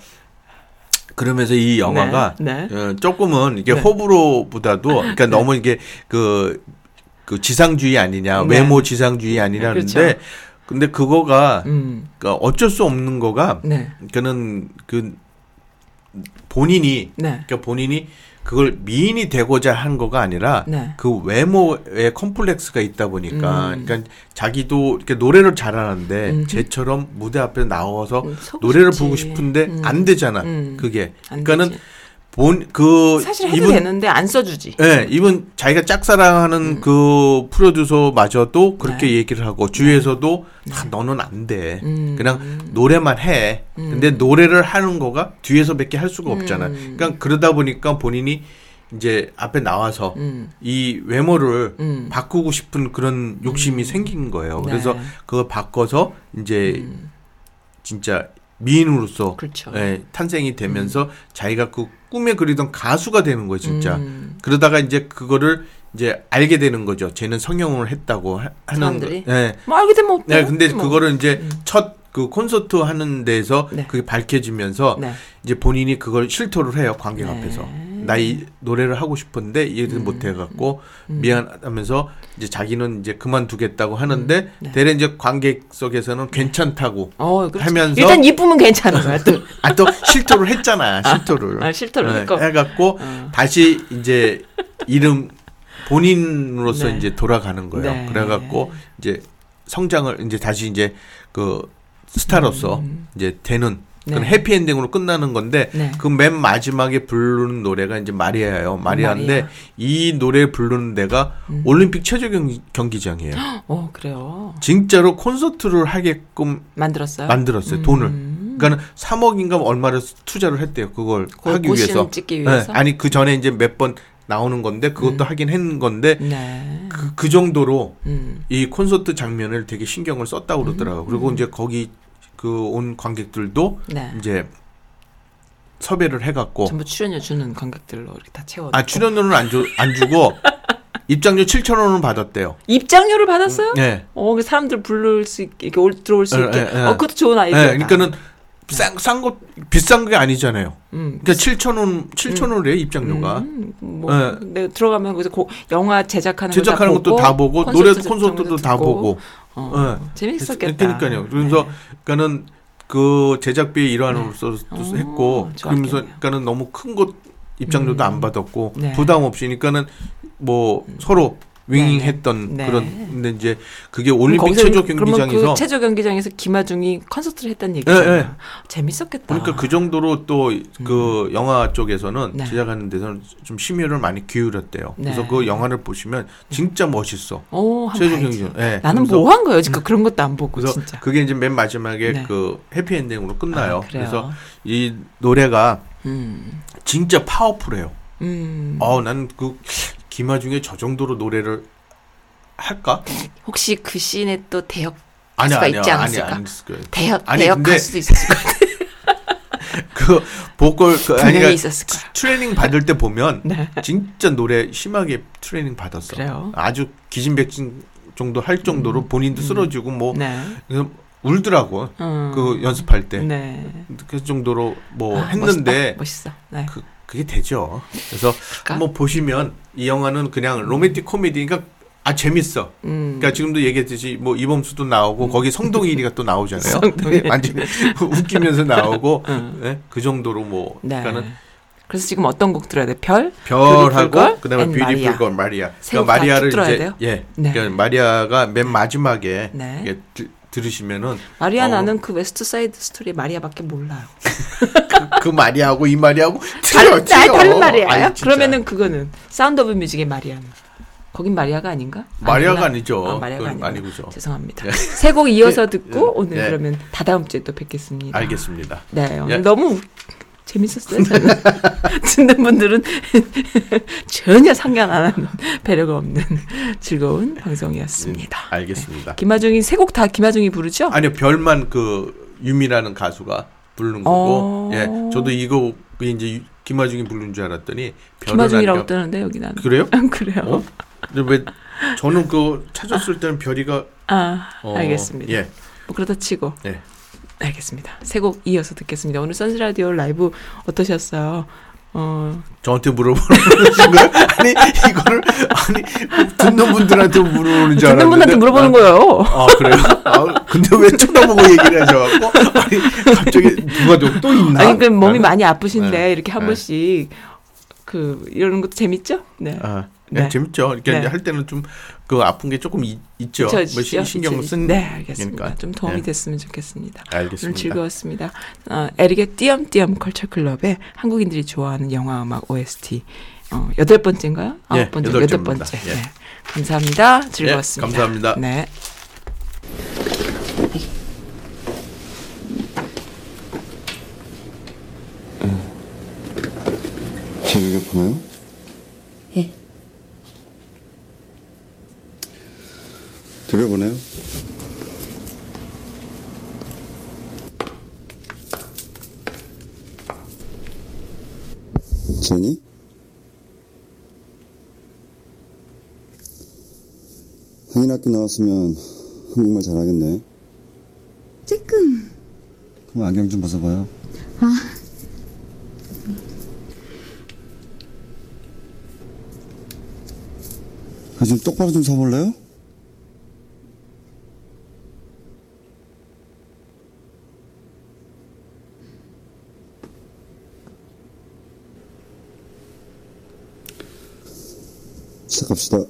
그러면서 이 영화가 네, 네. 어, 조금은 이게 네. 호불호보다도 그러니까 너무 이게 그, 그 지상주의 아니냐 네. 외모 지상주의 아니라는데 그렇죠. 근데 그거가 음, 그러니까 어쩔 수 없는 거가 네, 그는 그 본인이 네, 그러니까 본인이 그걸 미인이 되고자 한 거가 아니라 네. 그 외모에 컴플렉스가 있다 보니까 음. 그러니까 자기도 이렇게 노래를 잘하는데 음. 쟤처럼 무대 앞에 나와서 음, 노래를. 부르고 싶은데 음. 안 되잖아. 음. 그게 안 그러니까는 되지. 본 그 사실 해도 이분 되는데 안 써주지. 예, 이분 자기가 짝사랑하는 그 프로듀서마저도 그렇게 네. 얘기를 하고 주위에서도 아, 너는 안 돼. 음. 그냥 노래만 해. 근데 노래를 하는 거가 뒤에서밖에 할 수가 없잖아. 음. 그러니까 그러다 보니까 본인이 이제 앞에 나와서 음. 이 외모를 음. 바꾸고 싶은 그런 욕심이 생긴 거예요. 네. 그래서 그걸 바꿔서 이제 진짜 미인으로서 그렇죠. 예, 탄생이 되면서 자기가 그 꿈에 그리던 가수가 되는 거예요, 진짜. 음. 그러다가 이제 그거를 이제 알게 되는 거죠. 쟤는 성형을 했다고 하, 는 사람들이? 거. 네. 뭐 알게 되면 어때? 네, 근데 뭐. 그거를 이제 첫그 콘서트 하는 데서 네. 그게 밝혀지면서 네. 이제 본인이 그걸 실토를 해요 관객 네. 앞에서 나이 노래를 하고 싶은데 이해를 못 해갖고 미안하면서 이제 자기는 이제 그만두겠다고 하는데 네. 대래 이제 관객석에서는 괜찮다고 어, 그렇지. 하면서 일단 이쁘면 괜찮은 거야 또. 아 또 실토를 했잖아 실토를 아, 실토를 네. 해갖고 어. 다시 이제 이름 본인으로서 네. 이제 돌아가는 거예요. 네. 그래갖고 이제 성장을 이제 다시 이제 그 스타로서 이제 되는 그런 음. 네. 해피엔딩으로 끝나는 건데 네. 그맨 마지막에 부르는 노래가 이제 마리아예요. 마리아인데 마리아. 음. 이 노래 부르는 데가 올림픽 체조 경기, 경기 장이에요. 어, 그래요. 진짜로 콘서트를 하게끔 만들었어요? 만들었어요. 음. 돈을. 그러니까 3억인가 얼마를 투자를 했대요. 그걸 하기 위해서. 찍기 위해서? 네. 아니 그 전에 이제 몇 번 나오는 건데 그것도 하긴 했는 건데 네. 그, 그 정도로 음. 이 콘서트 장면을 되게 신경을 썼다고 그러더라고요. 그리고 이제 거기 그 온 관객들도 네. 이제 섭외를 해갖고 전부 출연료 주는 관객들로 이렇게 다 채워. 아 출연료는 안, 주, 안 주고 입장료 7천 원은 받았대요. 입장료를 받았어요? 네. 어, 그 사람들 부를 수 있게 이렇게 올, 들어올 수 예, 있게. 예, 예. 어, 그것도 좋은 아이디어다. 네, 그러니까는 싼 싼 거 비싼 게 아니잖아요. 음. 그러니까 7천 원 7천 원이에요 입장료가. 음, 뭐 네. 들어가면 거기서 고, 영화 제작하는 제작하는 거 것도 다 보고 노래 콘서트도 다. 보고. 어, 네. 재밌었겠다. 그러니까요. 그래서 네. 그러니까는 그 제작비의 일환으로서 도 어, 했고 좋았겠네요. 그러면서 그러니까는 너무 큰 곳 입장료도 안 받았고 네. 부담 없이 그러니까는 뭐 서로 윙윙했던 네. 그런 근데 이제 그게 올림픽 거기서 체조 경기장에서 그 체조 경기장에서 김하중이 콘서트를 했다는 예, 얘기잖아요. 예. 재밌었겠다. 그러니까 그 정도로 또그 영화 쪽에서는 음. 네. 제작하는 데서는 좀 심혈을 많이 기울였대요. 네. 그래서 그 영화를 보시면 진짜 멋있어. 오, 체조. 경기장. 예. 나는 뭐 한 거예요? 지금 그런 것도 안 보고 진짜. 그게 이제 맨 마지막에 네. 그 해피엔딩으로 끝나요. 아? 그래서 이 노래가 음. 진짜 파워풀해요. 음. 어, 나는 그 김하중에 저 정도로 노래를 할까? 혹시 그 씬에 또 대역 아니 가수가 아니 있지 아니 않았을까? 아니 있을 거예요. 대역 아니, 대역 근데- 가수도 있었을 거예요. 그 보컬 그 아니 분명히 그러니까. 트레이닝 받을 때 보면 네. 진짜 노래 심하게 트레이닝 받았어. 그래요? 아주 기진백진 정도 할 정도로 본인도 쓰러지고 뭐 네. 울더라고. 음. 그 연습할 때. 네. 그 정도로 뭐 아, 했는데 멋있다. 멋있어. 네. 그 그게 되죠. 그래서 그럴까? 한번 보시면 이 영화는 그냥 로맨틱 코미디니까 아 재밌어. 음. 그러니까 지금도 얘기했듯이 뭐 이범수도 나오고 거기 성동일이가 또 나오잖아요. 완전 웃기면서 나오고 음. 네? 그 정도로 뭐 네. 그러니까는 그래서 지금 어떤 곡 들어야 돼? 별? 별하고 그다음에 beautiful. Girl 마리아. 그러니까 다 마리아를 이제 돼요? 예. 네. 그러니까 마리아가 맨 마지막에 네. 들, 들으시면은 마리아 어, 나는 그 West Side Story 마리아밖에 몰라요. 그, 그 마리아하고 이 마리아하고 틀려, 아, 틀려. 다른? 아니, 진짜. 그러면은 그거는 Sound of Music의 마리아는 거긴 마리아가 아닌가? 마리아가 아니구나. 아니죠. 아, 마리아가 아니고 아니고죠. 죄송합니다. 세곡 이어서 듣고 오늘 예. 그러면 다다음 주에 또 뵙겠습니다. 알겠습니다. 네, 오늘 예. 너무 웃- 재밌었어요. 듣는 분들은 전혀 상관 안 하는 배려가 없는 즐거운 방송이었습니다. 알겠습니다. 김아중이 세 곡 다 김아중이 부르죠? 아니요 별만 그 유미라는 가수가 부르는 거고 어. 예 저도 이 곡이 이제 유- 김하중이 부르는 줄 알았더니 김하중이라고 뜨는데 여기 나는. 그래요? 그래요. 어? 근데 왜 저는 그 찾았을 때는 별이가 아, 어, 알겠습니다. 예 뭐 그러다 치고. 예. 알겠습니다. 세 곡 이어서 듣겠습니다. 오늘 선스 라디오 라이브 어떠셨어요? 어, 저한테 물어보는 거예요? 아니 이거를 아니 듣는 분들한테 물어보는 줄 알았는데 듣는 분한테 물어보는 난- 거예요. 아 그래요? 아, 근데 왜 쳐다보고 얘기를 하셔갖고 아니 갑자기 누가 또, 또 있나? 아니, 그 몸이 나는- 많이 아프신데 네. 이렇게 한 네. 번씩 그 이러는 것도 재밌죠? 네. 아, 네. 네. 재밌죠. 이렇게 네. 이제 할 때는 좀 그 아픈 게 조금 이- 있죠. 그쵸, 뭐 신, 신경. 쓴. 네, 알겠습니다. 거니까. 좀 도움이 네. 됐으면 좋겠습니다. 알겠습니다. 오늘 즐거웠습니다. 어, 에릭의 띄엄띄엄 컬처 클럽의 한국인들이 좋아하는 영화 음악 OST 어, 여덟 번째인가요? 아홉 예, 번째, 여덟. 번째. 예. 네. 감사합니다. 즐거웠습니다. 예, 감사합니다. 네. 제가 보나요? 들여보나요? 제니? 한인 학교 나왔으면 한국말 잘하겠네. 조금 그럼 안경 좀 벗어봐요. 아, 좀 똑바로 좀 서볼래요? 시작